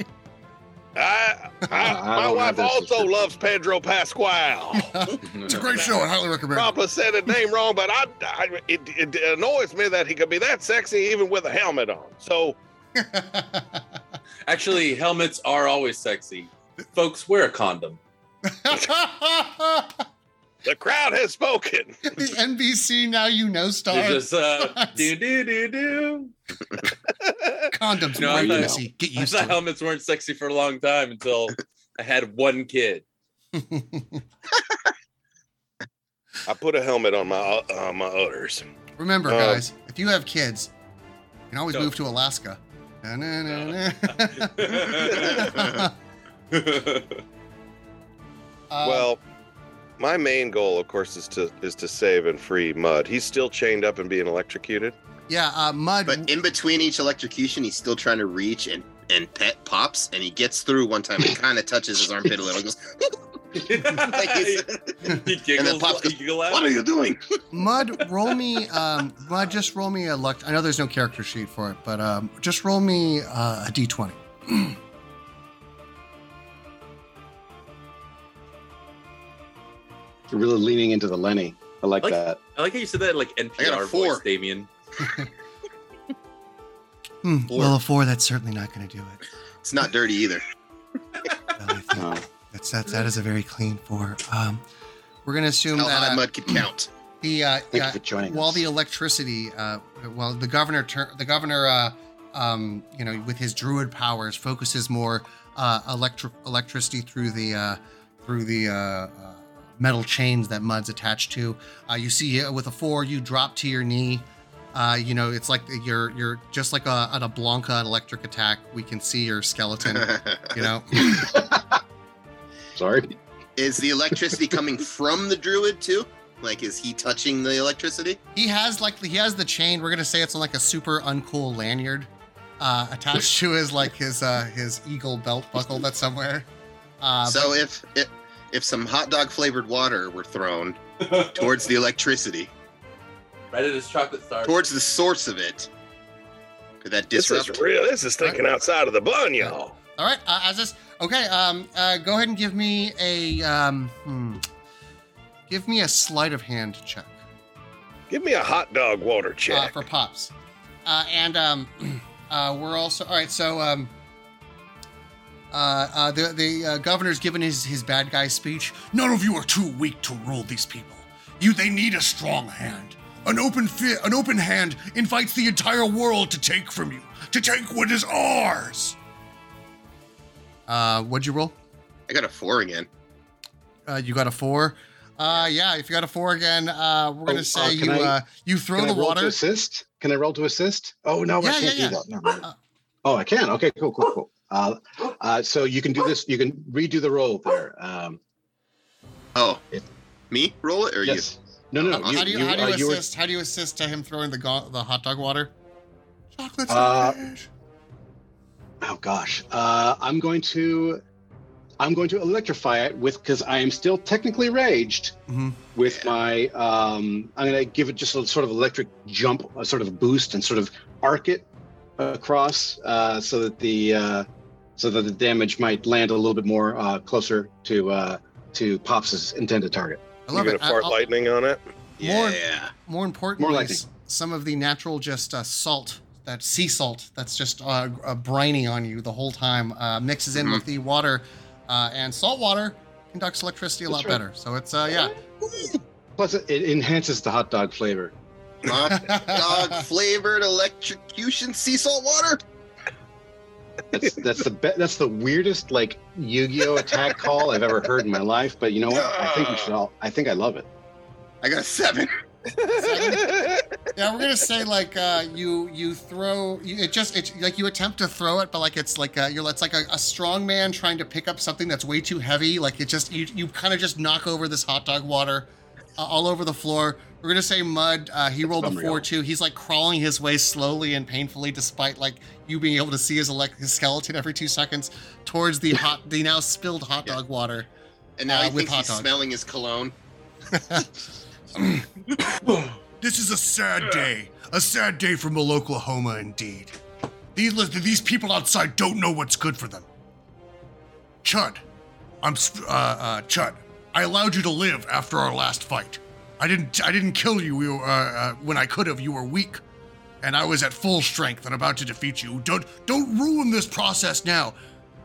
Speaker 3: I, I,
Speaker 6: I
Speaker 3: my wife also loves Pedro Pascal.
Speaker 1: It's a great show. I highly recommend. it.
Speaker 3: Papa said his name wrong, but I, I it, it annoys me that he could be that sexy even with a helmet on. So
Speaker 4: Actually, helmets are always sexy. Folks, wear a condom.
Speaker 3: The crowd has spoken.
Speaker 2: the NBC Now You Know star
Speaker 4: just uh, do do do do.
Speaker 2: condoms.
Speaker 4: No,
Speaker 2: No,
Speaker 4: I
Speaker 2: you
Speaker 4: thought-
Speaker 2: see. Get
Speaker 4: I
Speaker 2: used
Speaker 4: thought
Speaker 2: to it.
Speaker 4: helmets weren't sexy for a long time until I had one kid.
Speaker 3: I put a helmet on my uh, my udders.
Speaker 2: Remember,
Speaker 3: Uh,
Speaker 2: guys, if you have kids, you can always
Speaker 4: Go.
Speaker 2: move to Alaska. Uh,
Speaker 3: well, my main goal, of course, is to is to save and free Mud. He's still chained up and being electrocuted.
Speaker 2: yeah, uh, Mud.
Speaker 5: But in between each electrocution, he's still trying to reach and and pet pops, and he gets through one time and kind of touches his armpit a little. He goes, like he's,
Speaker 4: he giggles.
Speaker 5: Pops goes,
Speaker 4: he
Speaker 5: "What are you doing?"
Speaker 2: Mud, roll me. Um, Mud, just roll me a luck. I know there's no character sheet for it, but um, just roll me uh, a d20.
Speaker 6: You're really leaning into the Lenny. I like,
Speaker 4: Like-
Speaker 6: that.
Speaker 4: I like how you said that in, like
Speaker 5: I got
Speaker 4: NPR
Speaker 5: a four.
Speaker 4: voice, Damien.
Speaker 2: Hmm,
Speaker 5: Four.
Speaker 2: well, a four, that's certainly not going to do it.
Speaker 5: It's not dirty either.
Speaker 2: Well, I think
Speaker 6: No.
Speaker 2: that's, that's, that is a very clean four. Um, we're going to assume
Speaker 5: How
Speaker 2: that
Speaker 5: high
Speaker 2: uh,
Speaker 5: mud could count.
Speaker 2: the uh,
Speaker 6: Thank
Speaker 2: yeah,
Speaker 6: you for joining
Speaker 2: while
Speaker 6: us.
Speaker 2: the electricity, uh, well, the governor, tur- the governor, uh, um, you know, with his druid powers, focuses more uh, electric electricity through the uh, through the uh, uh, metal chains that Mud's attached to. Uh, you see, with a four, you drop to your knee. Uh, you know, it's like you're you're just like a, on a Blanka an electric attack. We can see your skeleton. you know,
Speaker 6: Sorry.
Speaker 5: is the electricity coming from the druid too? Like, is he touching the electricity?
Speaker 2: he has like he has the chain. We're gonna say it's on like a super uncool lanyard uh, attached to his like his uh, his eagle belt buckle that's somewhere. Uh,
Speaker 5: so if, if if some hot dog flavored water were thrown towards the electricity,
Speaker 4: Right at his chocolate star.
Speaker 5: towards the source of it, could that disrupt?
Speaker 3: This
Speaker 5: disrupt?
Speaker 3: is real. This is thinking outside of the bun, y'all.
Speaker 2: All right, uh, as this okay, um, uh, go ahead and give me a um, hmm, give me a sleight of hand check
Speaker 3: Give me a hot dog water check
Speaker 2: uh,
Speaker 3: check.
Speaker 2: for pops, uh, and um, uh, we're also all right. So um, uh, uh, the the uh, governor's given his his bad guy speech.
Speaker 1: None of you are too weak to rule these people. You, they need a strong hand. An open fi- an open hand invites the entire world to take from you, to take what is ours.
Speaker 2: Uh, what'd you roll?
Speaker 5: I got a four again.
Speaker 2: Uh, you got a four. Uh, yeah, if you got a four again, uh, we're gonna
Speaker 6: Oh,
Speaker 2: say
Speaker 6: uh,
Speaker 2: you
Speaker 6: I,
Speaker 2: uh, you throw
Speaker 6: Can
Speaker 2: the
Speaker 6: I roll
Speaker 2: water.
Speaker 6: to assist? Can I roll to assist? Oh no,
Speaker 2: Yeah,
Speaker 6: I can't
Speaker 2: yeah,
Speaker 6: do that. No, no.
Speaker 2: Uh,
Speaker 6: Oh, I can. Okay, cool, cool, cool. Uh, uh, so you can do this. You can redo the roll there. Um,
Speaker 5: Oh,
Speaker 6: It-
Speaker 5: me roll it or
Speaker 6: yes. No, no, no.
Speaker 2: how do you, how do you
Speaker 6: were-
Speaker 2: assist? How do you assist to him throwing the go- the hot dog water?
Speaker 1: Chocolate
Speaker 6: Uh,
Speaker 1: sandwich.
Speaker 6: oh gosh. Uh, I'm going to. I'm going to electrify it with because I am still technically raged
Speaker 2: Mhm.
Speaker 6: with my. Um, I'm going to give it just a sort of electric jump, a sort of boost, and sort of arc it across uh, so that the uh, so that the damage might land a little bit more uh, closer to uh, to Pops's intended target.
Speaker 2: I
Speaker 3: You
Speaker 2: love
Speaker 3: gonna
Speaker 2: it. I-
Speaker 3: fart
Speaker 2: I'll-
Speaker 3: lightning on it?
Speaker 2: More-
Speaker 5: yeah.
Speaker 2: more importantly,
Speaker 6: More lightning.
Speaker 2: some of the natural just uh, salt that sea salt that's just uh, uh, briny on you the whole time uh, mixes in with the water, uh, and salt water conducts electricity a lot
Speaker 6: right.
Speaker 2: better. So it's uh, yeah.
Speaker 6: Plus, it, it enhances the hot dog flavor.
Speaker 5: Hot dog flavored electrocution sea salt water.
Speaker 6: That's that's the be- that's the weirdest like Yu-Gi-Oh attack call I've ever heard in my life. But you know what? I think we should all. I think I love it.
Speaker 5: I got a seven.
Speaker 2: Yeah, we're gonna say like uh, you you throw you, it just it's like you attempt to throw it, but like it's like a, you're it's like a, a strong man trying to pick up something that's way too heavy. Like it just you you kind of just knock over this hot dog water uh, all over the floor. We're gonna say Mud. Uh, he rolled a
Speaker 6: Unreal.
Speaker 2: four two. He's like crawling his way slowly and painfully, despite like you being able to see his, elec his skeleton every two seconds towards the hot the now spilled hot dog water.
Speaker 5: And now
Speaker 2: Uh,
Speaker 5: he
Speaker 2: with
Speaker 5: thinks
Speaker 2: hot
Speaker 5: he's
Speaker 2: dog.
Speaker 5: smelling his cologne.
Speaker 1: This is a sad day. A sad day for Oklahoma, indeed. These, these people outside don't know what's good for them. Chud, I'm uh, uh, Chud. I allowed you to live after our last fight. I didn't. I didn't kill you. you uh, uh, when I could have. You were weak, and I was at full strength and about to defeat you. Don't don't ruin this process now.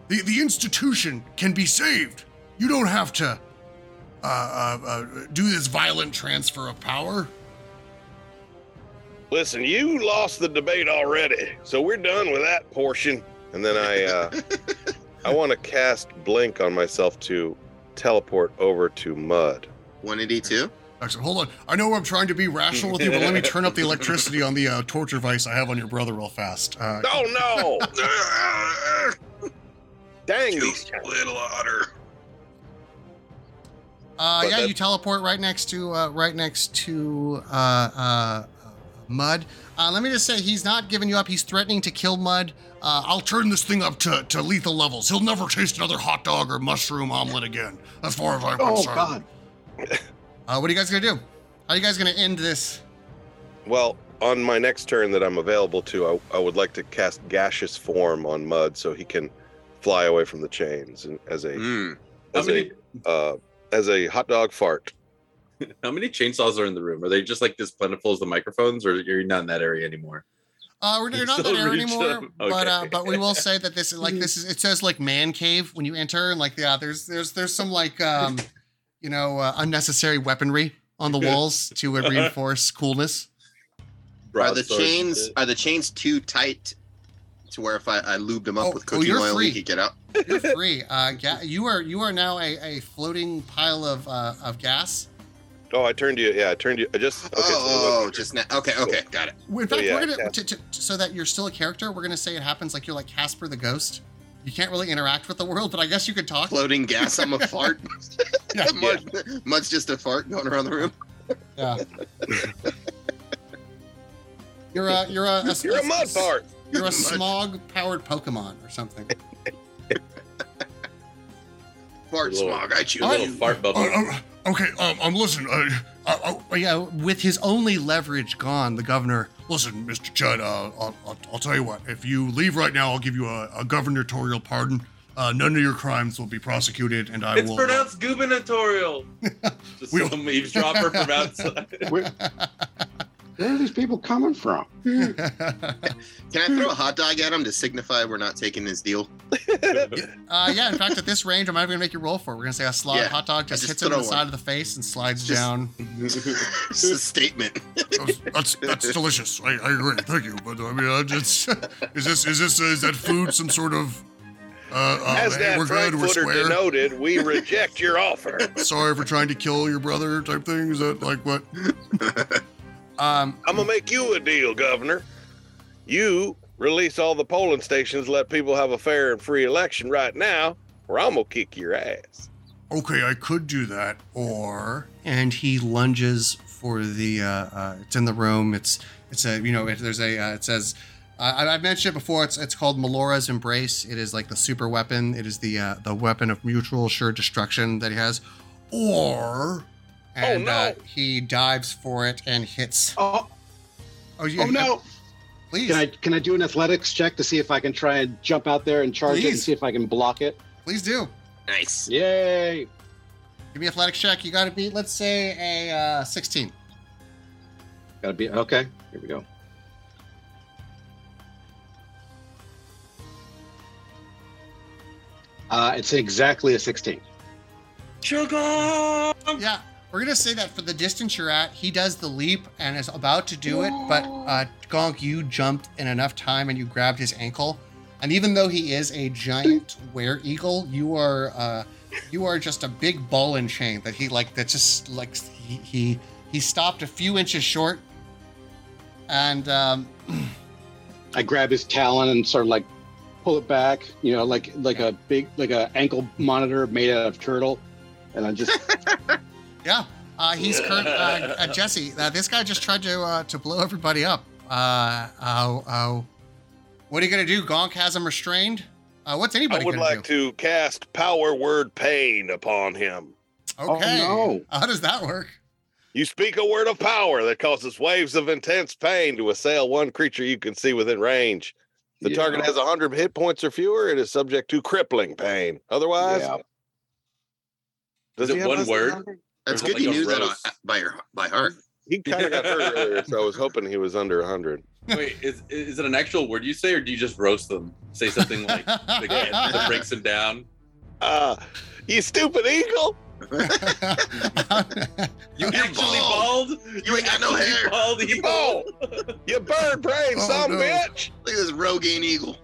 Speaker 1: The the institution can be saved. You don't have to uh, uh, uh, do this violent transfer of power.
Speaker 3: Listen, you lost the debate already, so we're done with that portion. And then I, uh, I want to cast blink on myself to teleport over to mud.
Speaker 5: 182.
Speaker 1: Excellent. Hold on. I know I'm trying to be rational with you, but let me turn up the electricity on the uh, torture vice I have on your brother real fast. Uh,
Speaker 3: Oh no! Dang these
Speaker 5: little otter.
Speaker 2: Uh,
Speaker 3: But
Speaker 2: yeah,
Speaker 3: that-
Speaker 2: you teleport right next to uh, right next to uh, uh, Mud. Uh, let me just say, he's not giving you up. He's threatening to kill Mud. Uh,
Speaker 1: I'll turn this thing up to, to lethal levels. He'll never taste another hot dog or mushroom omelet again, as far as I'm
Speaker 6: Oh
Speaker 1: concerned.
Speaker 6: God!
Speaker 2: uh, what are you guys gonna do? How are you guys gonna end this?
Speaker 3: Well, on my next turn that I'm available to, I, I would like to cast gaseous form on mud so he can fly away from the chains and as a
Speaker 5: Mm.
Speaker 3: As
Speaker 4: many,
Speaker 3: a uh, as a hot dog fart.
Speaker 4: how many chainsaws are in the room? Are they just like this plentiful as the microphones, or you're not in that area anymore?
Speaker 2: Uh, we're, you're not
Speaker 4: Still
Speaker 2: that there
Speaker 4: reach
Speaker 2: anymore,
Speaker 4: them.
Speaker 2: but uh, but we will say that this is like this is it says like man cave when you enter, and like yeah, there's there's there's some like um, you know uh, unnecessary weaponry on the walls to uh, reinforce coolness.
Speaker 5: Are the chains are the chains too tight to where if I, I lubed them up
Speaker 2: Oh,
Speaker 5: with
Speaker 2: oh,
Speaker 5: cooking
Speaker 2: you're
Speaker 5: oil,
Speaker 2: free.
Speaker 5: he could get out?
Speaker 2: You're free. Uh, ga- you are you are now a, a floating pile of uh, of gas.
Speaker 3: Oh, I turned you. Yeah, I turned you. I just. Okay, so
Speaker 5: oh, oh
Speaker 3: look- oh,
Speaker 5: just now. Okay, okay, got it.
Speaker 2: In fact,
Speaker 3: yeah,
Speaker 2: we're gonna
Speaker 3: yeah.
Speaker 2: to, to, so that you're still a character. We're gonna say it happens like you're like Casper the Ghost. You can't really interact with the world, but I guess you could talk.
Speaker 5: Floating gas. I'm a fart.
Speaker 2: Yeah.
Speaker 5: Mud, Mud's just a fart going around the room.
Speaker 2: Yeah. You're a you're a, a
Speaker 3: You're a mud fart.
Speaker 2: You're a smog powered Pokemon or something.
Speaker 5: Fart smog. I choose
Speaker 4: A little fart bubble.
Speaker 1: Oh, Okay, um, I'm listening. Uh, uh, uh,
Speaker 2: yeah, with his only leverage gone, the governor.
Speaker 1: listen, Mr. Judd. Uh, I'll, I'll, I'll tell you what. If you leave right now, I'll give you a, a gubernatorial pardon. Uh, none of your crimes will be prosecuted, and I
Speaker 4: it's
Speaker 1: will. uh,
Speaker 4: pronounced gubernatorial. Just
Speaker 1: We-
Speaker 4: some eavesdropper from outside.
Speaker 6: Where, where are these people coming from?
Speaker 5: Can I throw a hot dog at him to signify we're not taking his deal?
Speaker 2: Uh, yeah, in fact, at this range, I'm not even gonna make you roll for. it. We're gonna say a slot
Speaker 5: Yeah,
Speaker 2: hot dog just,
Speaker 5: just
Speaker 2: hits him in the
Speaker 5: throw
Speaker 2: side of the face and slides
Speaker 5: Just-
Speaker 2: down.
Speaker 5: it's a statement.
Speaker 1: That's that's, that's delicious. I, I agree. Thank you. But I mean, uh, it's, is this is this is that food some sort of? Uh, uh,
Speaker 3: As
Speaker 1: hey,
Speaker 3: that
Speaker 1: we're good. We're square.
Speaker 3: denoted, we reject your offer.
Speaker 1: Sorry for trying to kill your brother, type thing. Is that like what?
Speaker 2: Um,
Speaker 3: I'm gonna make you a deal, Governor. You release all the polling stations, let people have a fair and free election right now, or I'm gonna kick your ass.
Speaker 1: Okay, I could do that, or
Speaker 2: and he lunges for the. Uh, uh, it's in the room. It's it's a you know it, there's a uh, it says. Uh, I- I've mentioned it before. It's it's called Melora's Embrace. It is like the super weapon. It is the uh, the weapon of mutual assured destruction that he has.
Speaker 1: or Oh,
Speaker 2: and oh,
Speaker 3: no.
Speaker 2: uh, he dives for it and hits.
Speaker 6: Oh,
Speaker 2: oh, yeah,
Speaker 6: oh no!
Speaker 2: Please,
Speaker 6: can I can I do an athletics check to see if I can try and jump out there and charge Please. it and see if I can block it?
Speaker 2: Please do.
Speaker 5: Nice.
Speaker 6: Yay!
Speaker 2: Give me athletics check. You got to beat, let's say, a uh, sixteen.
Speaker 6: Got to be Okay, here we go. Uh, it's exactly a sixteen.
Speaker 4: Sugar.
Speaker 2: Yeah we're gonna say that for the distance you're at, he does the leap and is about to do it, but uh, Gonk, you jumped in enough time and you grabbed his ankle, and even though he is a giant were eagle, you are uh, you are just a big ball and chain that he like that just like he he, he stopped a few inches short, and um,
Speaker 6: I grab his talon and sort of like pull it back, you know, like like a big like a ankle monitor made out of turtle, and I just
Speaker 2: yeah, uh, he's current uh, uh, Jesse. Uh, this guy just tried to uh, to blow everybody up. Uh, what are you gonna do? Gonk has him restrained. Uh, what's anybody
Speaker 3: I would
Speaker 2: gonna
Speaker 3: like
Speaker 2: do?
Speaker 3: to cast power word pain upon him.
Speaker 2: Okay.
Speaker 6: Oh, no.
Speaker 2: How does that work?
Speaker 3: You speak a word of power that causes waves of intense pain to assail one creature you can see within range. The
Speaker 6: Yeah.
Speaker 3: target has 100 hit points or fewer. It is subject to crippling pain. Otherwise,
Speaker 6: Yeah.
Speaker 3: does
Speaker 4: Is it one
Speaker 3: less than
Speaker 4: word?
Speaker 3: 100?
Speaker 5: That's good
Speaker 4: it
Speaker 5: you
Speaker 4: like a
Speaker 5: knew that on- by your by heart.
Speaker 3: He kind of got hurt earlier, so I was hoping he was under 100.
Speaker 4: Wait, is is it an actual word you say, or do you just roast them? Say something like like that breaks them down.
Speaker 3: Ah, you stupid eagle!
Speaker 4: You
Speaker 5: You're
Speaker 4: actually
Speaker 5: bald.
Speaker 4: bald.
Speaker 5: You ain't got no hair.
Speaker 4: Bald eagle.
Speaker 3: You bird brain
Speaker 2: Oh,
Speaker 3: some
Speaker 2: no.
Speaker 3: bitch!
Speaker 5: Look at this Rogaine eagle.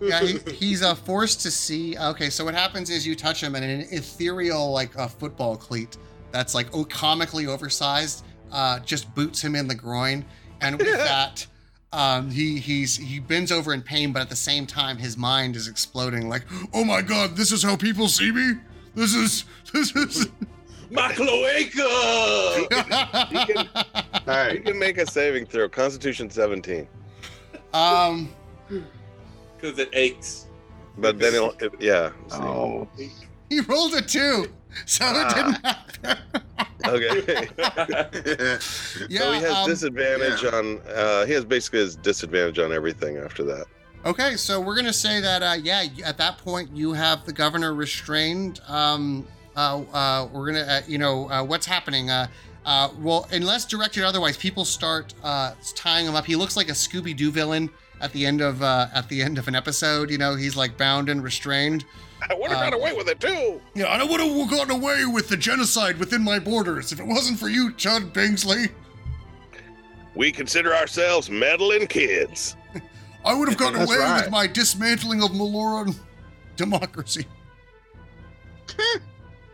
Speaker 2: yeah, he, he's uh, forced to see. Okay, so what happens is you touch him, and an ethereal, like a football cleat that's like oh, comically oversized, uh, just boots him in the groin, and with that, um, he he's he bends over in pain, but at the same time, his mind is exploding. Like,
Speaker 1: Oh my god, this is how people see me? This is this is
Speaker 4: My cloaca.
Speaker 6: All
Speaker 3: You can make a saving throw. Constitution 17.
Speaker 2: um,
Speaker 4: Because it aches.
Speaker 3: But then it'll, it, yeah.
Speaker 6: Oh,
Speaker 2: he rolled a two, so it didn't happen.
Speaker 3: Okay.
Speaker 2: yeah.
Speaker 3: so he has
Speaker 2: um,
Speaker 3: disadvantage on, uh, he has basically his disadvantage on everything after that.
Speaker 2: Okay, so we're gonna say that uh, yeah, at that point you have the governor restrained. Um, uh, uh, we're gonna, uh, you know, uh, what's happening? Uh, uh, well, unless directed otherwise, people start uh, tying him up. He looks like a Scooby Doo villain at the end of uh, at the end of an episode. You know, he's like bound and restrained.
Speaker 3: I would have
Speaker 2: Uh,
Speaker 3: got away with it too.
Speaker 1: Yeah, I would have gotten away with the genocide within my borders if it wasn't for you, Chud Bingsley.
Speaker 3: We consider ourselves meddling kids.
Speaker 1: I would have gotten away
Speaker 6: right.
Speaker 1: with my dismantling of Meloran democracy.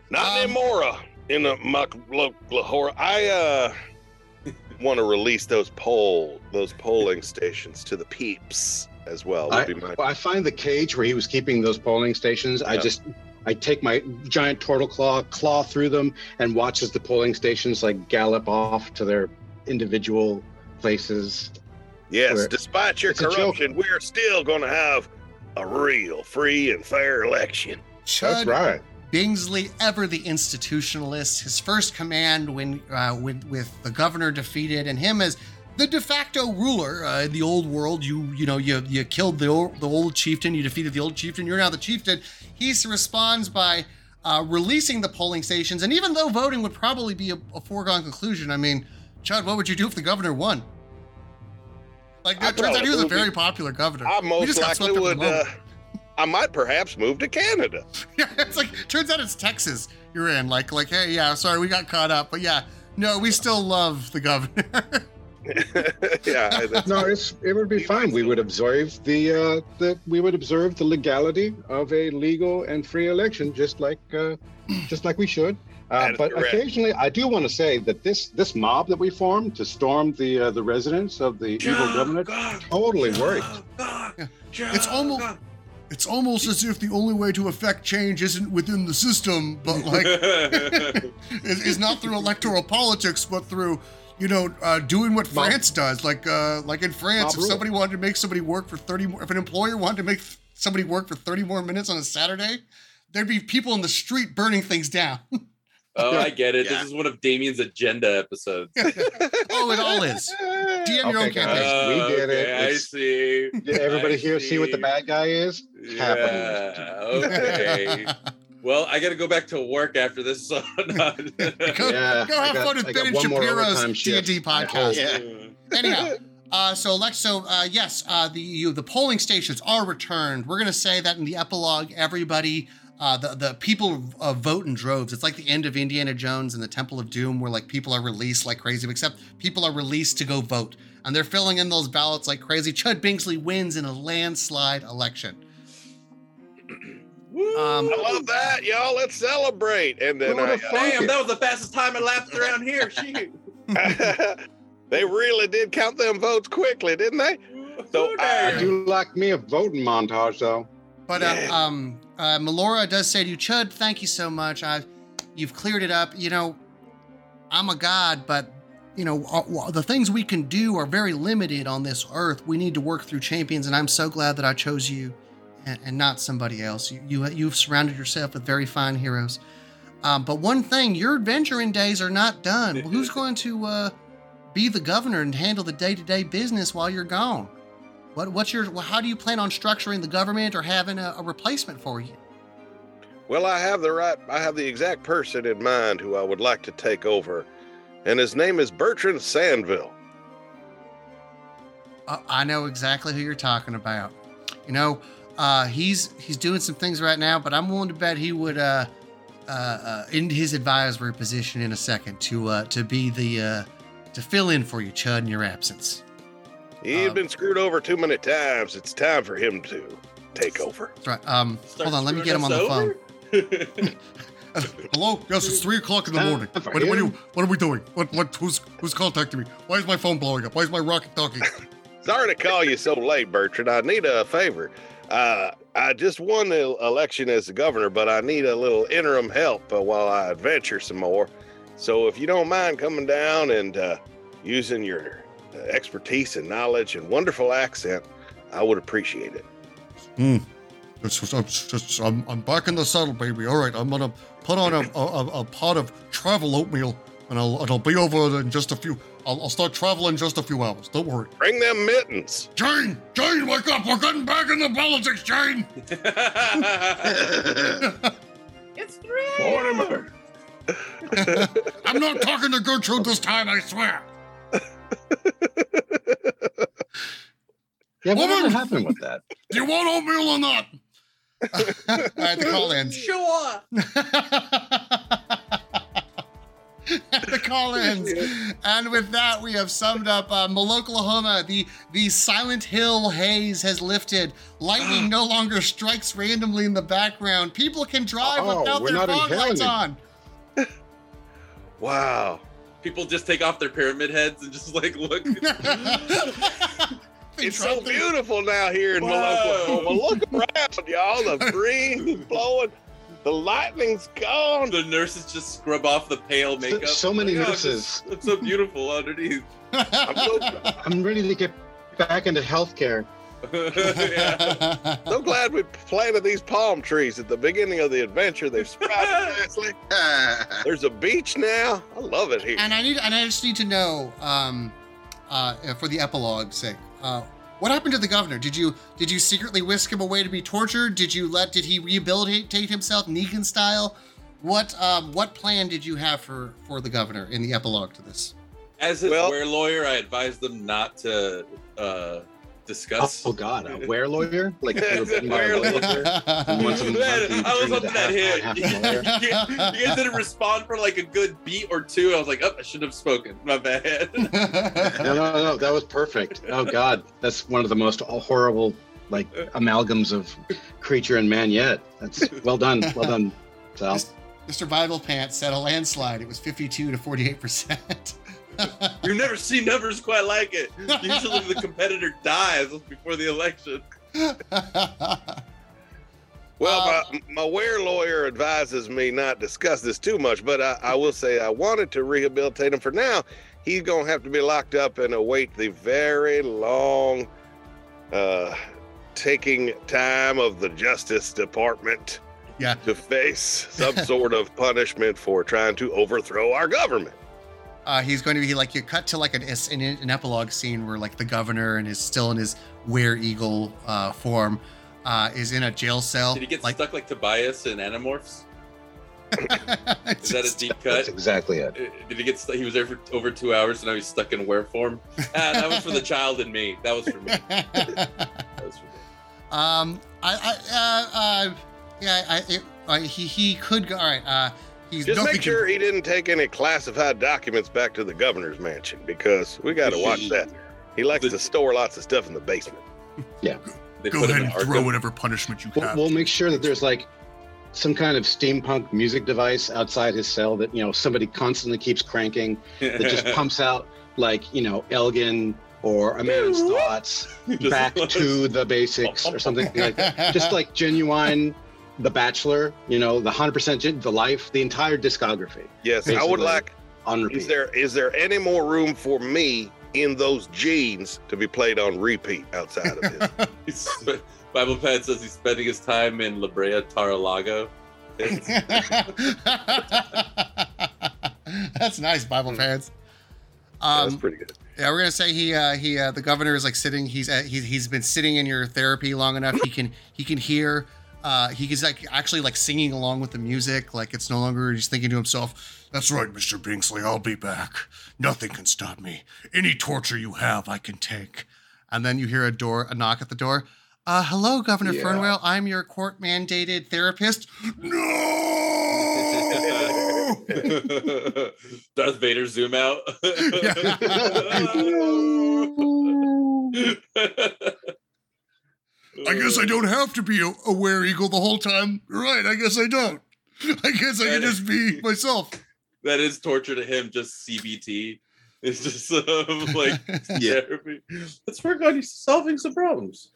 Speaker 3: Not
Speaker 2: Um,
Speaker 3: in Mora. In a Maklahora. I uh want to release those poll those polling stations to the peeps as well. Would
Speaker 6: I,
Speaker 3: be my
Speaker 6: I find the cage where he was keeping those polling stations. I just I take my giant turtle claw, claw through them, and watch as the polling stations like gallop off to their individual places.
Speaker 3: yes.
Speaker 6: where-
Speaker 3: Despite your
Speaker 6: it's a joke.
Speaker 3: corruption, we're still going to have a real free and fair election.
Speaker 2: Chud
Speaker 6: right.
Speaker 2: Bingsley, ever the institutionalist, his first command when, uh, when with the governor defeated and him as the de facto ruler uh, in the old world. You you know you you killed the old, the old chieftain, you defeated the old chieftain. You're now the chieftain. He responds by uh, releasing the polling stations, and even though voting would probably be a, a foregone conclusion, I mean, Chud, what would you do if the governor won? Like it turns out he was a
Speaker 3: would be-
Speaker 2: very popular governor.
Speaker 3: I most
Speaker 2: just
Speaker 3: likely would. Uh. I might perhaps move to Canada.
Speaker 2: Yeah, it's like turns out it's Texas you're in. Like like hey yeah sorry we got caught up, but yeah no we still love the governor.
Speaker 3: yeah, I- that's-
Speaker 6: No, it's it would be fine. We would observe the uh, the we would observe the legality of a legal and free election, just like uh, just like we should. Uh, but occasionally, I do want to say that this this mob that we formed to storm the uh, the residence of the evil governor totally worked.
Speaker 1: It's almost it's almost as if the only way to affect change isn't within the system, but like is, is not through electoral politics, but through you know uh, doing what
Speaker 6: Mob-
Speaker 1: France does. Like uh, like in France,
Speaker 6: Mob
Speaker 1: if
Speaker 6: rule.
Speaker 1: somebody wanted to make somebody work for thirty, more, if an employer wanted to make somebody work for thirty more minutes on a Saturday, there'd be people in the street burning things down.
Speaker 4: oh, I get it.
Speaker 5: Yeah.
Speaker 4: This is one of Damien's agenda episodes.
Speaker 2: oh, it all is. DM your own
Speaker 6: Okay,
Speaker 2: campaign.
Speaker 6: guys. we did it.
Speaker 4: okay, I see.
Speaker 6: Did everybody
Speaker 4: I
Speaker 6: here see what the bad guy is?
Speaker 4: Yeah. Okay. well, I got to go back to work after this. So
Speaker 2: Go,
Speaker 6: Yeah,
Speaker 2: go
Speaker 6: I
Speaker 2: have
Speaker 6: got-
Speaker 2: fun with
Speaker 6: I
Speaker 2: Ben
Speaker 6: got
Speaker 2: and Shapiro's
Speaker 6: overtime.
Speaker 2: D&D podcast.
Speaker 5: Yeah.
Speaker 2: Anyhow, uh, so Lex, so uh, yes, uh, the you, the polling stations are returned. We're gonna say that in the epilogue, everybody uh, the the people uh, vote in droves. It's like the end of Indiana Jones and the Temple of Doom, where like people are released like crazy. Except people are released to go vote, and they're filling in those ballots like crazy. Chud Bingsley wins in a landslide election. Um,
Speaker 3: I love that, y'all. Let's celebrate. And then
Speaker 6: What
Speaker 3: I,
Speaker 6: a fun-
Speaker 4: Damn, that was the fastest time it lapsed around here. Shoot.
Speaker 3: they really did count them votes quickly, didn't they? So, I
Speaker 6: I do like me a voting montage, though.
Speaker 2: But uh, um, uh, Melora does say to you, Chud, thank you so much. I, you've cleared it up. You know, I'm a god, but you know uh, the things we can do are very limited on this earth. We need to work through champions, and I'm so glad that I chose you, and, and not somebody else. You, you you've surrounded yourself with very fine heroes. Um, but one thing, your adventuring days are not done. Who's going to uh, be the governor and handle the day-to-day business while you're gone? What, what's your? How do you plan on structuring the government or having a, a replacement for you?
Speaker 3: Well, I have the right, I have the exact person in mind who I would like to take over, and his name is Bertrand Sandville.
Speaker 2: Uh, I know exactly who you're talking about. You know, uh, he's he's doing some things right now, but I'm willing to bet he would uh, uh, uh, end his advisory position in a second to uh, to be the uh, to fill in for you, Chud, in your absence.
Speaker 3: He's
Speaker 2: Um,
Speaker 3: been screwed over too many times. It's time for him to take over.
Speaker 2: That's right. Um, hold on, let me get him on
Speaker 4: us
Speaker 2: the phone. Hello. Yes, it's three o'clock in the morning. What, what, are you, what are we doing? What what who's who's contacting me? Why is my phone blowing up? Why is my rocket talking?
Speaker 3: Sorry to call you so late, Bertrand. I need a favor. Uh, I just won the election as the governor, but I need a little interim help uh, while I adventure some more. So if you don't mind coming down and uh, using your uh, expertise and knowledge and wonderful accent, I would appreciate it.
Speaker 2: Just, I'm, I'm, I'm back in the saddle, baby. All right, I'm gonna put on a, a, a pot of travel oatmeal, and I'll, and I'll be over in just a few. I'll, I'll start traveling in just a few hours. Don't worry.
Speaker 3: Bring them mittens.
Speaker 1: Jane, Jane, wake up! We're getting back into politics, Jane.
Speaker 4: it's three.
Speaker 6: Mortimer.
Speaker 1: I'm not talking to Gertrude this time. I swear.
Speaker 6: Yeah, whatever
Speaker 1: Woman!
Speaker 6: happened with that?
Speaker 1: Do you want oatmeal or not?
Speaker 2: I had to call ends.
Speaker 4: Sure.
Speaker 2: the call ends. And with that, we have summed up um, Oklahoma. The the Silent Hill haze has lifted. Lightning no longer strikes randomly in the background. People can drive
Speaker 6: Oh,
Speaker 2: without
Speaker 6: we're
Speaker 2: their fog lights on.
Speaker 3: Wow.
Speaker 4: People just take off their pyramid heads and just like look.
Speaker 3: It's so beautiful now here in
Speaker 4: Whoa.
Speaker 3: Oklahoma. Look around, y'all. The breeze is blowing. The lightning's gone.
Speaker 4: the nurses just scrub off the pale makeup.
Speaker 6: so many
Speaker 4: Like, oh,
Speaker 6: nurses.
Speaker 4: It's, it's so beautiful underneath.
Speaker 3: I'm so,
Speaker 6: I'm ready to get back into healthcare.
Speaker 4: yeah.
Speaker 3: so glad we planted these palm trees at the beginning of the adventure. They've sprouted nicely. There's a beach now. I love it here.
Speaker 2: and I need and I just need to know, um, uh, for the epilogue's sake, uh, what happened to the governor? Did you did you secretly whisk him away to be tortured? Did you let did he rehabilitate himself Negan style? What um, what plan did you have for for the governor in the epilogue to this?
Speaker 4: As a
Speaker 3: Well-
Speaker 4: lawyer lawyer, I advised them not to uh, discuss.
Speaker 6: Oh God, a were lawyer? Like you were bitten by a
Speaker 3: Were
Speaker 6: werewolf there? And once a month
Speaker 4: Man, I was
Speaker 6: turn
Speaker 4: hoping that
Speaker 6: half
Speaker 4: hit.
Speaker 6: half
Speaker 4: You, guys- you guys didn't respond for like a good beat or two. I was like, oh, I should have spoken. My bad.
Speaker 6: No, no, no, that was perfect. Oh God, that's one of the most horrible like amalgams of creature and man yet. That's well done, well done, Sal.
Speaker 2: Mr. Bible Pants said a landslide. It was 52 to 48 percent.
Speaker 4: You've never seen numbers quite like it. Usually the competitor dies before the election.
Speaker 3: Well, my, my were lawyer advises me not discuss this too much, but I, I will say I wanted to rehabilitate him. For now, he's going to have to be locked up and await the very long, uh, taking time of the Justice Department
Speaker 2: Yeah.
Speaker 3: to face some sort of punishment for trying to overthrow our government.
Speaker 2: Uh, he's going to be like you cut to like an, an, an epilogue scene where like the governor and is still in his were eagle uh, form uh, is in a jail cell.
Speaker 4: Did he get
Speaker 2: like,
Speaker 4: stuck like Tobias in Animorphs? Is that a
Speaker 2: just-
Speaker 4: deep
Speaker 6: That's
Speaker 4: cut?
Speaker 6: exactly it.
Speaker 4: Uh, Did he get stuck? He was there for over two hours, and now he's stuck in were form. Ah, that was for the child in me. That was for me. That was for me.
Speaker 2: um, I, I, uh, uh, yeah, I, it, uh, he he could go. All right. Uh, he's
Speaker 3: Just make sure he didn't take any classified documents back to the governor's mansion because we got to watch that. He likes to store lots of stuff in the basement.
Speaker 4: They
Speaker 1: Go ahead and throw
Speaker 4: Arkham.
Speaker 1: whatever punishment you
Speaker 6: We'll,
Speaker 1: have.
Speaker 6: we'll make sure that there's like some kind of steampunk music device outside his cell that you know somebody constantly keeps cranking that just pumps out like you know Elgin or a man's thoughts back to the basics or something like that. Just like genuine, The Bachelor, you know, the hundred percent the life, the entire discography
Speaker 3: Yes, I would like.
Speaker 6: on repeat.
Speaker 3: Is there is there any more room for me in those jeans to be played on repeat outside of this?
Speaker 4: Bible Pad says he's spending his time in La Brea, Tar-a-Lago.
Speaker 2: That's nice, Bible fans.
Speaker 3: That's
Speaker 2: Um,
Speaker 3: pretty good.
Speaker 2: yeah, we're gonna say he uh, he uh, the governor is like sitting. He's uh, he's he's been sitting in your therapy long enough. He can he can hear. Uh, he's like actually like singing along with the music. Like it's no longer he's thinking to himself.
Speaker 1: That's right, Mr. Bingsley. I'll be back. Nothing can stop me. Any torture you have, I can take.
Speaker 2: And then you hear a door, a knock at the door. Uh, hello, Governor
Speaker 6: Yeah.
Speaker 2: Fernwell. I'm your court mandated therapist.
Speaker 1: No!
Speaker 4: Darth Vader zoom out.
Speaker 1: I guess I don't have to be a, a were eagle the whole time. Right, I guess I don't. I guess I can just be myself.
Speaker 4: That is torture to him. Just CBT. It's just um, like
Speaker 5: Yeah.
Speaker 4: therapy. Let's work on solving some problems.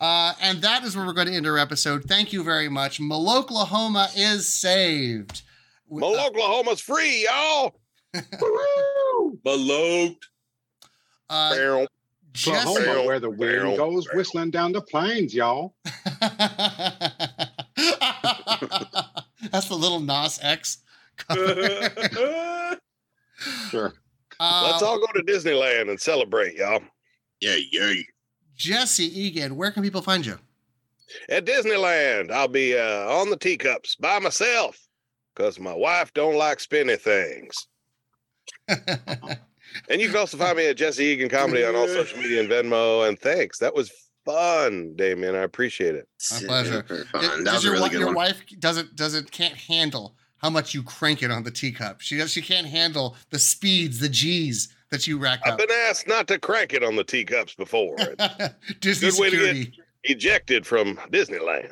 Speaker 2: Uh, and that is where we're going to end our episode. Thank you very much. Maloklahoma is saved. Uh,
Speaker 3: Oklahoma's free, y'all.
Speaker 4: Maloked.
Speaker 2: uh,
Speaker 3: Barrel.
Speaker 2: Jesse-
Speaker 6: Oklahoma, where the
Speaker 3: Barrel,
Speaker 6: wind goes
Speaker 3: barrel.
Speaker 6: whistling down the plains, y'all.
Speaker 2: That's the Lil Nas X.
Speaker 6: Sure.
Speaker 2: Uh,
Speaker 3: Let's all go to Disneyland and celebrate, y'all.
Speaker 5: Yeah, yeah.
Speaker 2: Jesse Egan, where can people find you?
Speaker 3: At Disneyland, I'll be uh, on the teacups by myself because my wife don't like spinny things. And you can also find me at Jesse Egan Comedy on all social media and Venmo. And thanks. That was fun, Damien. I appreciate it.
Speaker 2: My pleasure.
Speaker 5: Super
Speaker 2: Does-
Speaker 5: fun. That
Speaker 2: does
Speaker 5: was a
Speaker 2: your,
Speaker 5: really good
Speaker 2: your
Speaker 5: one.
Speaker 2: wife doesn't doesn't can't handle how much you crank it on the teacup. She does. She can't handle the speeds, the G's that you rack
Speaker 3: I've
Speaker 2: up.
Speaker 3: been asked not to crank it on the teacups before.
Speaker 2: Disney
Speaker 3: Good way to get-
Speaker 2: security.
Speaker 3: Ejected from Disneyland.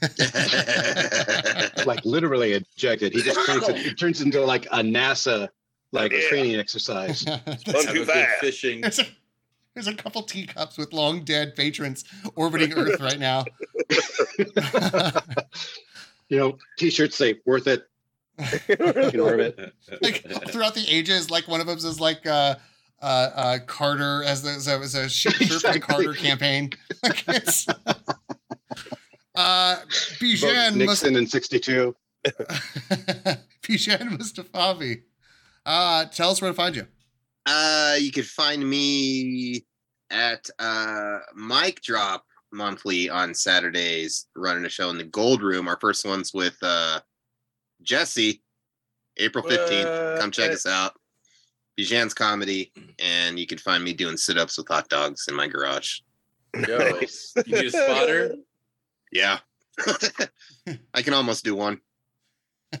Speaker 6: Like literally ejected. He just cranks it. It turns into like a NASA like
Speaker 3: Yeah.
Speaker 6: training exercise.
Speaker 3: Fun
Speaker 4: Have
Speaker 3: too
Speaker 4: a
Speaker 3: fast.
Speaker 4: fishing.
Speaker 2: there's, a, there's a couple teacups with long dead patrons orbiting Earth right now.
Speaker 6: You know, t-shirts say worth it in orbit.
Speaker 2: like throughout the ages, like one of them is like uh, uh, uh, Carter as the as a, as a shirt shirt the
Speaker 6: Exactly.
Speaker 2: Carter campaign. Like it's, uh,
Speaker 6: Vote
Speaker 2: Bijan Must-
Speaker 6: Nixon in 62.
Speaker 2: Bijan Mustafavi. Uh, tell us where to find you.
Speaker 5: Uh, you can find me at uh Mic Drop monthly on Saturdays, running a show in the Gold Room. Our first one's with uh Jesse, April 15th. Come check us out. Bijan's comedy, and you can find me doing sit-ups with hot dogs in my garage.
Speaker 4: Yo, you need a spotter?
Speaker 5: Yeah. I can almost do one.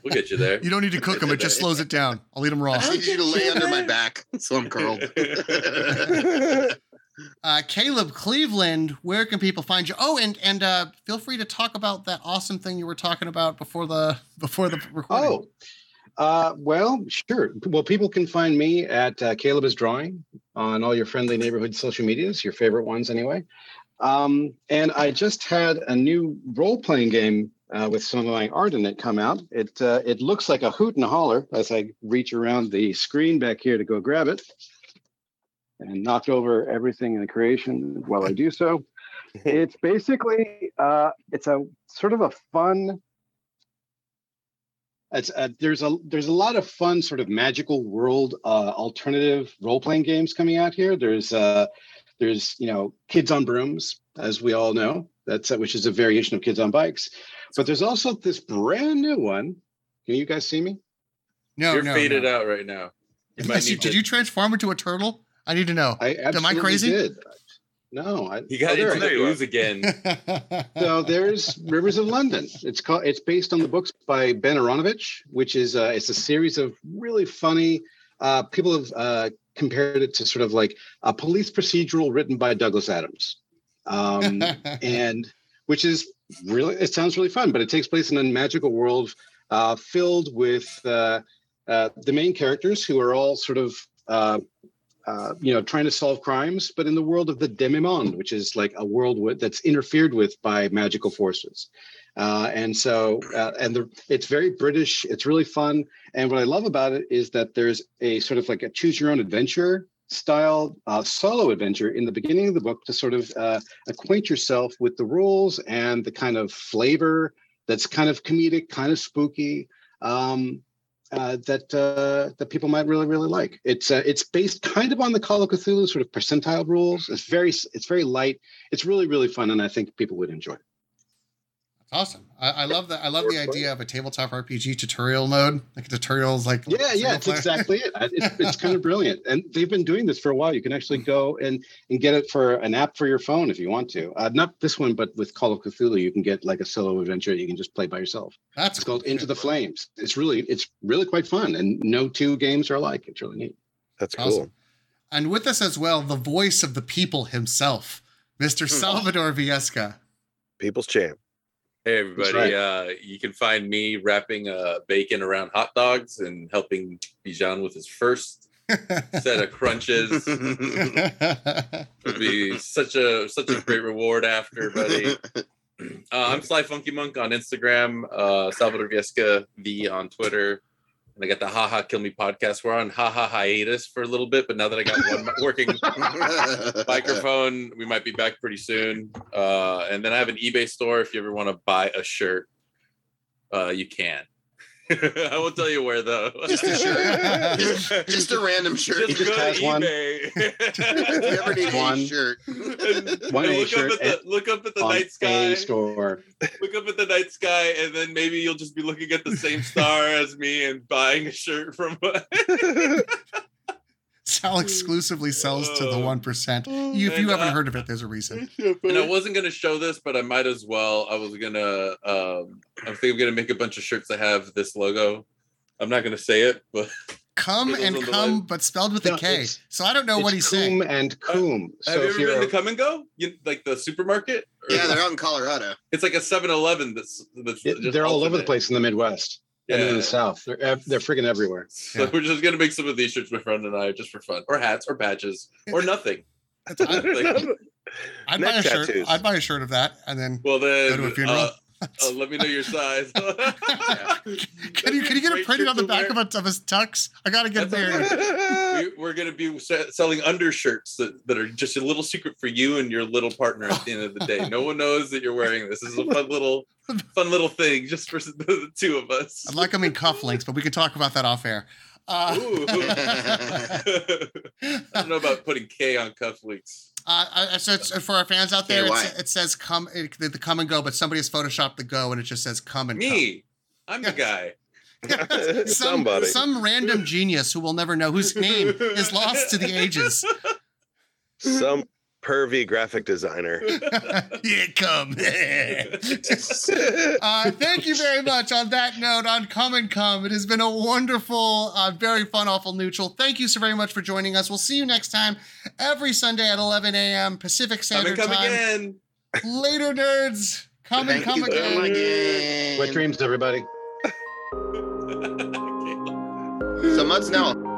Speaker 4: We'll get you there.
Speaker 2: You don't need to cook them; it just slows it down. I'll eat them raw.
Speaker 5: I need you to lay under my back so I'm curled.
Speaker 2: Uh, Caleb Cleveland, where can people find you? Oh, and and uh, feel free to talk about that awesome thing you were talking about before the before the recording.
Speaker 6: Oh, uh, well, sure. Well, people can find me at uh, Caleb is Drawing on all your friendly neighborhood social medias, your favorite ones anyway. Um, and I just had a new role playing game uh, with some of my art in it come out. It uh, it looks like a hoot and a holler as I reach around the screen back here to go grab it, and knocked over everything in the creation while I do so. it's basically uh, it's a sort of a fun it's uh, there's a there's a lot of fun sort of magical world uh, alternative role playing games coming out here. There's uh, there's you know kids on brooms as we all know that's uh, which is a variation of kids on bikes, but there's also this brand new one. Can you guys see me?
Speaker 2: no,
Speaker 4: You're
Speaker 2: no,
Speaker 4: faded
Speaker 2: no.
Speaker 4: out right now. You might
Speaker 2: Yes, you-
Speaker 4: need
Speaker 2: did
Speaker 4: to-
Speaker 2: you transform into a turtle? I need to know.
Speaker 6: Am I
Speaker 2: crazy?
Speaker 6: did. No, I,
Speaker 4: He got
Speaker 6: oh, there
Speaker 4: into the
Speaker 6: go.
Speaker 4: booze again.
Speaker 6: So there's Rivers of London. It's called. It's based on the books by Ben Aaronovitch, which is uh, it's a series of really funny. Uh, people have uh, compared it to sort of like a police procedural written by Douglas Adams, um, and which is really it sounds really fun. But it takes place in a magical world uh, filled with uh, uh, the main characters who are all sort of. Uh, uh, you know, trying to solve crimes, but in the world of the demi-monde, which is like a world with, that's interfered with by magical forces. Uh, and so, uh, and the, it's very British. It's really fun. And what I love about it is that there's a sort of like a choose your own adventure style uh, solo adventure in the beginning of the book to sort of uh, acquaint yourself with the rules and the kind of flavor that's kind of comedic, kind of spooky. Um, uh, that uh, that people might really really like. It's uh, it's based kind of on the Call of Cthulhu sort of percentile rules. It's very it's very light. It's really really fun, and I think people would enjoy it.
Speaker 2: Awesome. I, I love that. I love the idea of a tabletop RPG tutorial mode. Like a tutorial is like
Speaker 6: Yeah, yeah, it's
Speaker 2: player.
Speaker 6: exactly it. It's, it's kind of brilliant, and they've been doing this for a while. You can actually go and and get it for an app for your phone if you want to. Uh, not this one, but with Call of Cthulhu, you can get like a solo adventure. You can just play by yourself.
Speaker 2: That's
Speaker 6: It's called. Into the Flames. It's really it's really quite fun, and no two games are alike. It's really neat.
Speaker 3: That's cool.
Speaker 2: Awesome. And with us as well, the voice of the people himself, Mr. Salvador Viesca.
Speaker 3: People's champ.
Speaker 4: Hey everybody, uh, you can find me wrapping uh, bacon around hot dogs and helping Bijan with his first set of crunches. Would be such a such a great reward after, buddy. Uh, I'm Sly Funky Monk on Instagram, uh, Salvador Viesca V on Twitter, and I got the Haha Kill Me podcast. We're on Haha hiatus for a little bit, but now that I got one working microphone, we might be back pretty soon. Uh, and then I have an eBay store. If you ever want to buy a shirt, uh, you can. I won't tell you where though.
Speaker 5: Just a shirt. Just, just a random shirt.
Speaker 4: Just
Speaker 6: just
Speaker 4: go
Speaker 6: has
Speaker 4: to
Speaker 6: one.
Speaker 4: eBay.
Speaker 5: if you ever need
Speaker 6: One.
Speaker 5: a shirt.
Speaker 6: One
Speaker 4: and
Speaker 6: A
Speaker 4: look
Speaker 6: shirt
Speaker 4: up at the look up at the night sky.
Speaker 6: store.
Speaker 4: Look up at the night sky, and then maybe you'll just be looking at the same star as me and buying a shirt from.
Speaker 2: Sal exclusively sells to the
Speaker 4: Uh,
Speaker 2: 1%. You, if you haven't
Speaker 4: uh,
Speaker 2: heard of it, there's a reason.
Speaker 4: and I wasn't gonna show this, but I might as well. I was gonna. Um, I think I'm gonna make a bunch of shirts that have this logo. I'm not gonna say it, but
Speaker 2: Come
Speaker 4: For
Speaker 2: and come, but spelled with
Speaker 6: No,
Speaker 2: a K. So I don't know what
Speaker 6: It's
Speaker 2: he's saying.
Speaker 6: And Coom.
Speaker 4: have
Speaker 6: So
Speaker 4: you ever
Speaker 6: you're
Speaker 4: been to Kum & Go? You, like the supermarket? Or-
Speaker 5: Yeah, they're out in Colorado.
Speaker 4: It's like a 7-Eleven that's, that's
Speaker 6: Yeah,
Speaker 4: just
Speaker 6: they're all over the
Speaker 4: alternate.
Speaker 6: place in the Midwest and in
Speaker 4: Yeah.
Speaker 6: the South. They're ev- they're freaking everywhere.
Speaker 4: So
Speaker 2: Yeah.
Speaker 4: we're just gonna make some of these shirts, my friend and I, just for fun, or hats, or badges, or nothing.
Speaker 2: I'd, I'd buy a
Speaker 3: Neck
Speaker 2: shirt.
Speaker 3: tattoos.
Speaker 2: I'd buy a shirt of that, and then
Speaker 4: Well then,
Speaker 2: Go to a funeral?
Speaker 4: uh, uh, let me know your size.
Speaker 2: can you can you get it printed on the back of, a, of his tux? I gotta get
Speaker 4: That's
Speaker 2: married.
Speaker 4: we, we're going to be selling undershirts that, that are just a little secret for you and your little partner at the end of the day. No one knows that you're wearing this. This is a fun little, fun little thing just for the, the two of us.
Speaker 2: I'd like them in cufflinks, but we can talk about that off air. Uh,
Speaker 4: Ooh. I don't know about putting K on cufflinks.
Speaker 2: Uh, so it's, for our fans out there, it's, it says come it, the, the come and go, but somebody has photoshopped the go, and it just says come and go.
Speaker 4: Me, I'm the guy.
Speaker 2: Some,
Speaker 3: Somebody.
Speaker 2: some random genius who we'll never know, whose name is lost to the ages.
Speaker 3: Some pervy graphic designer.
Speaker 2: yeah, come. uh, thank you very much. On that note, on come and come, it has been a wonderful, uh, very fun, awful neutral. Thank you so very much for joining us. We'll see you next time, every Sunday at 11 a.m. Pacific
Speaker 4: Come
Speaker 2: Standard
Speaker 4: and come
Speaker 2: Time.
Speaker 4: again.
Speaker 2: Later, nerds. Come and come again.
Speaker 5: come again.
Speaker 6: Wet dreams, everybody.
Speaker 5: So much now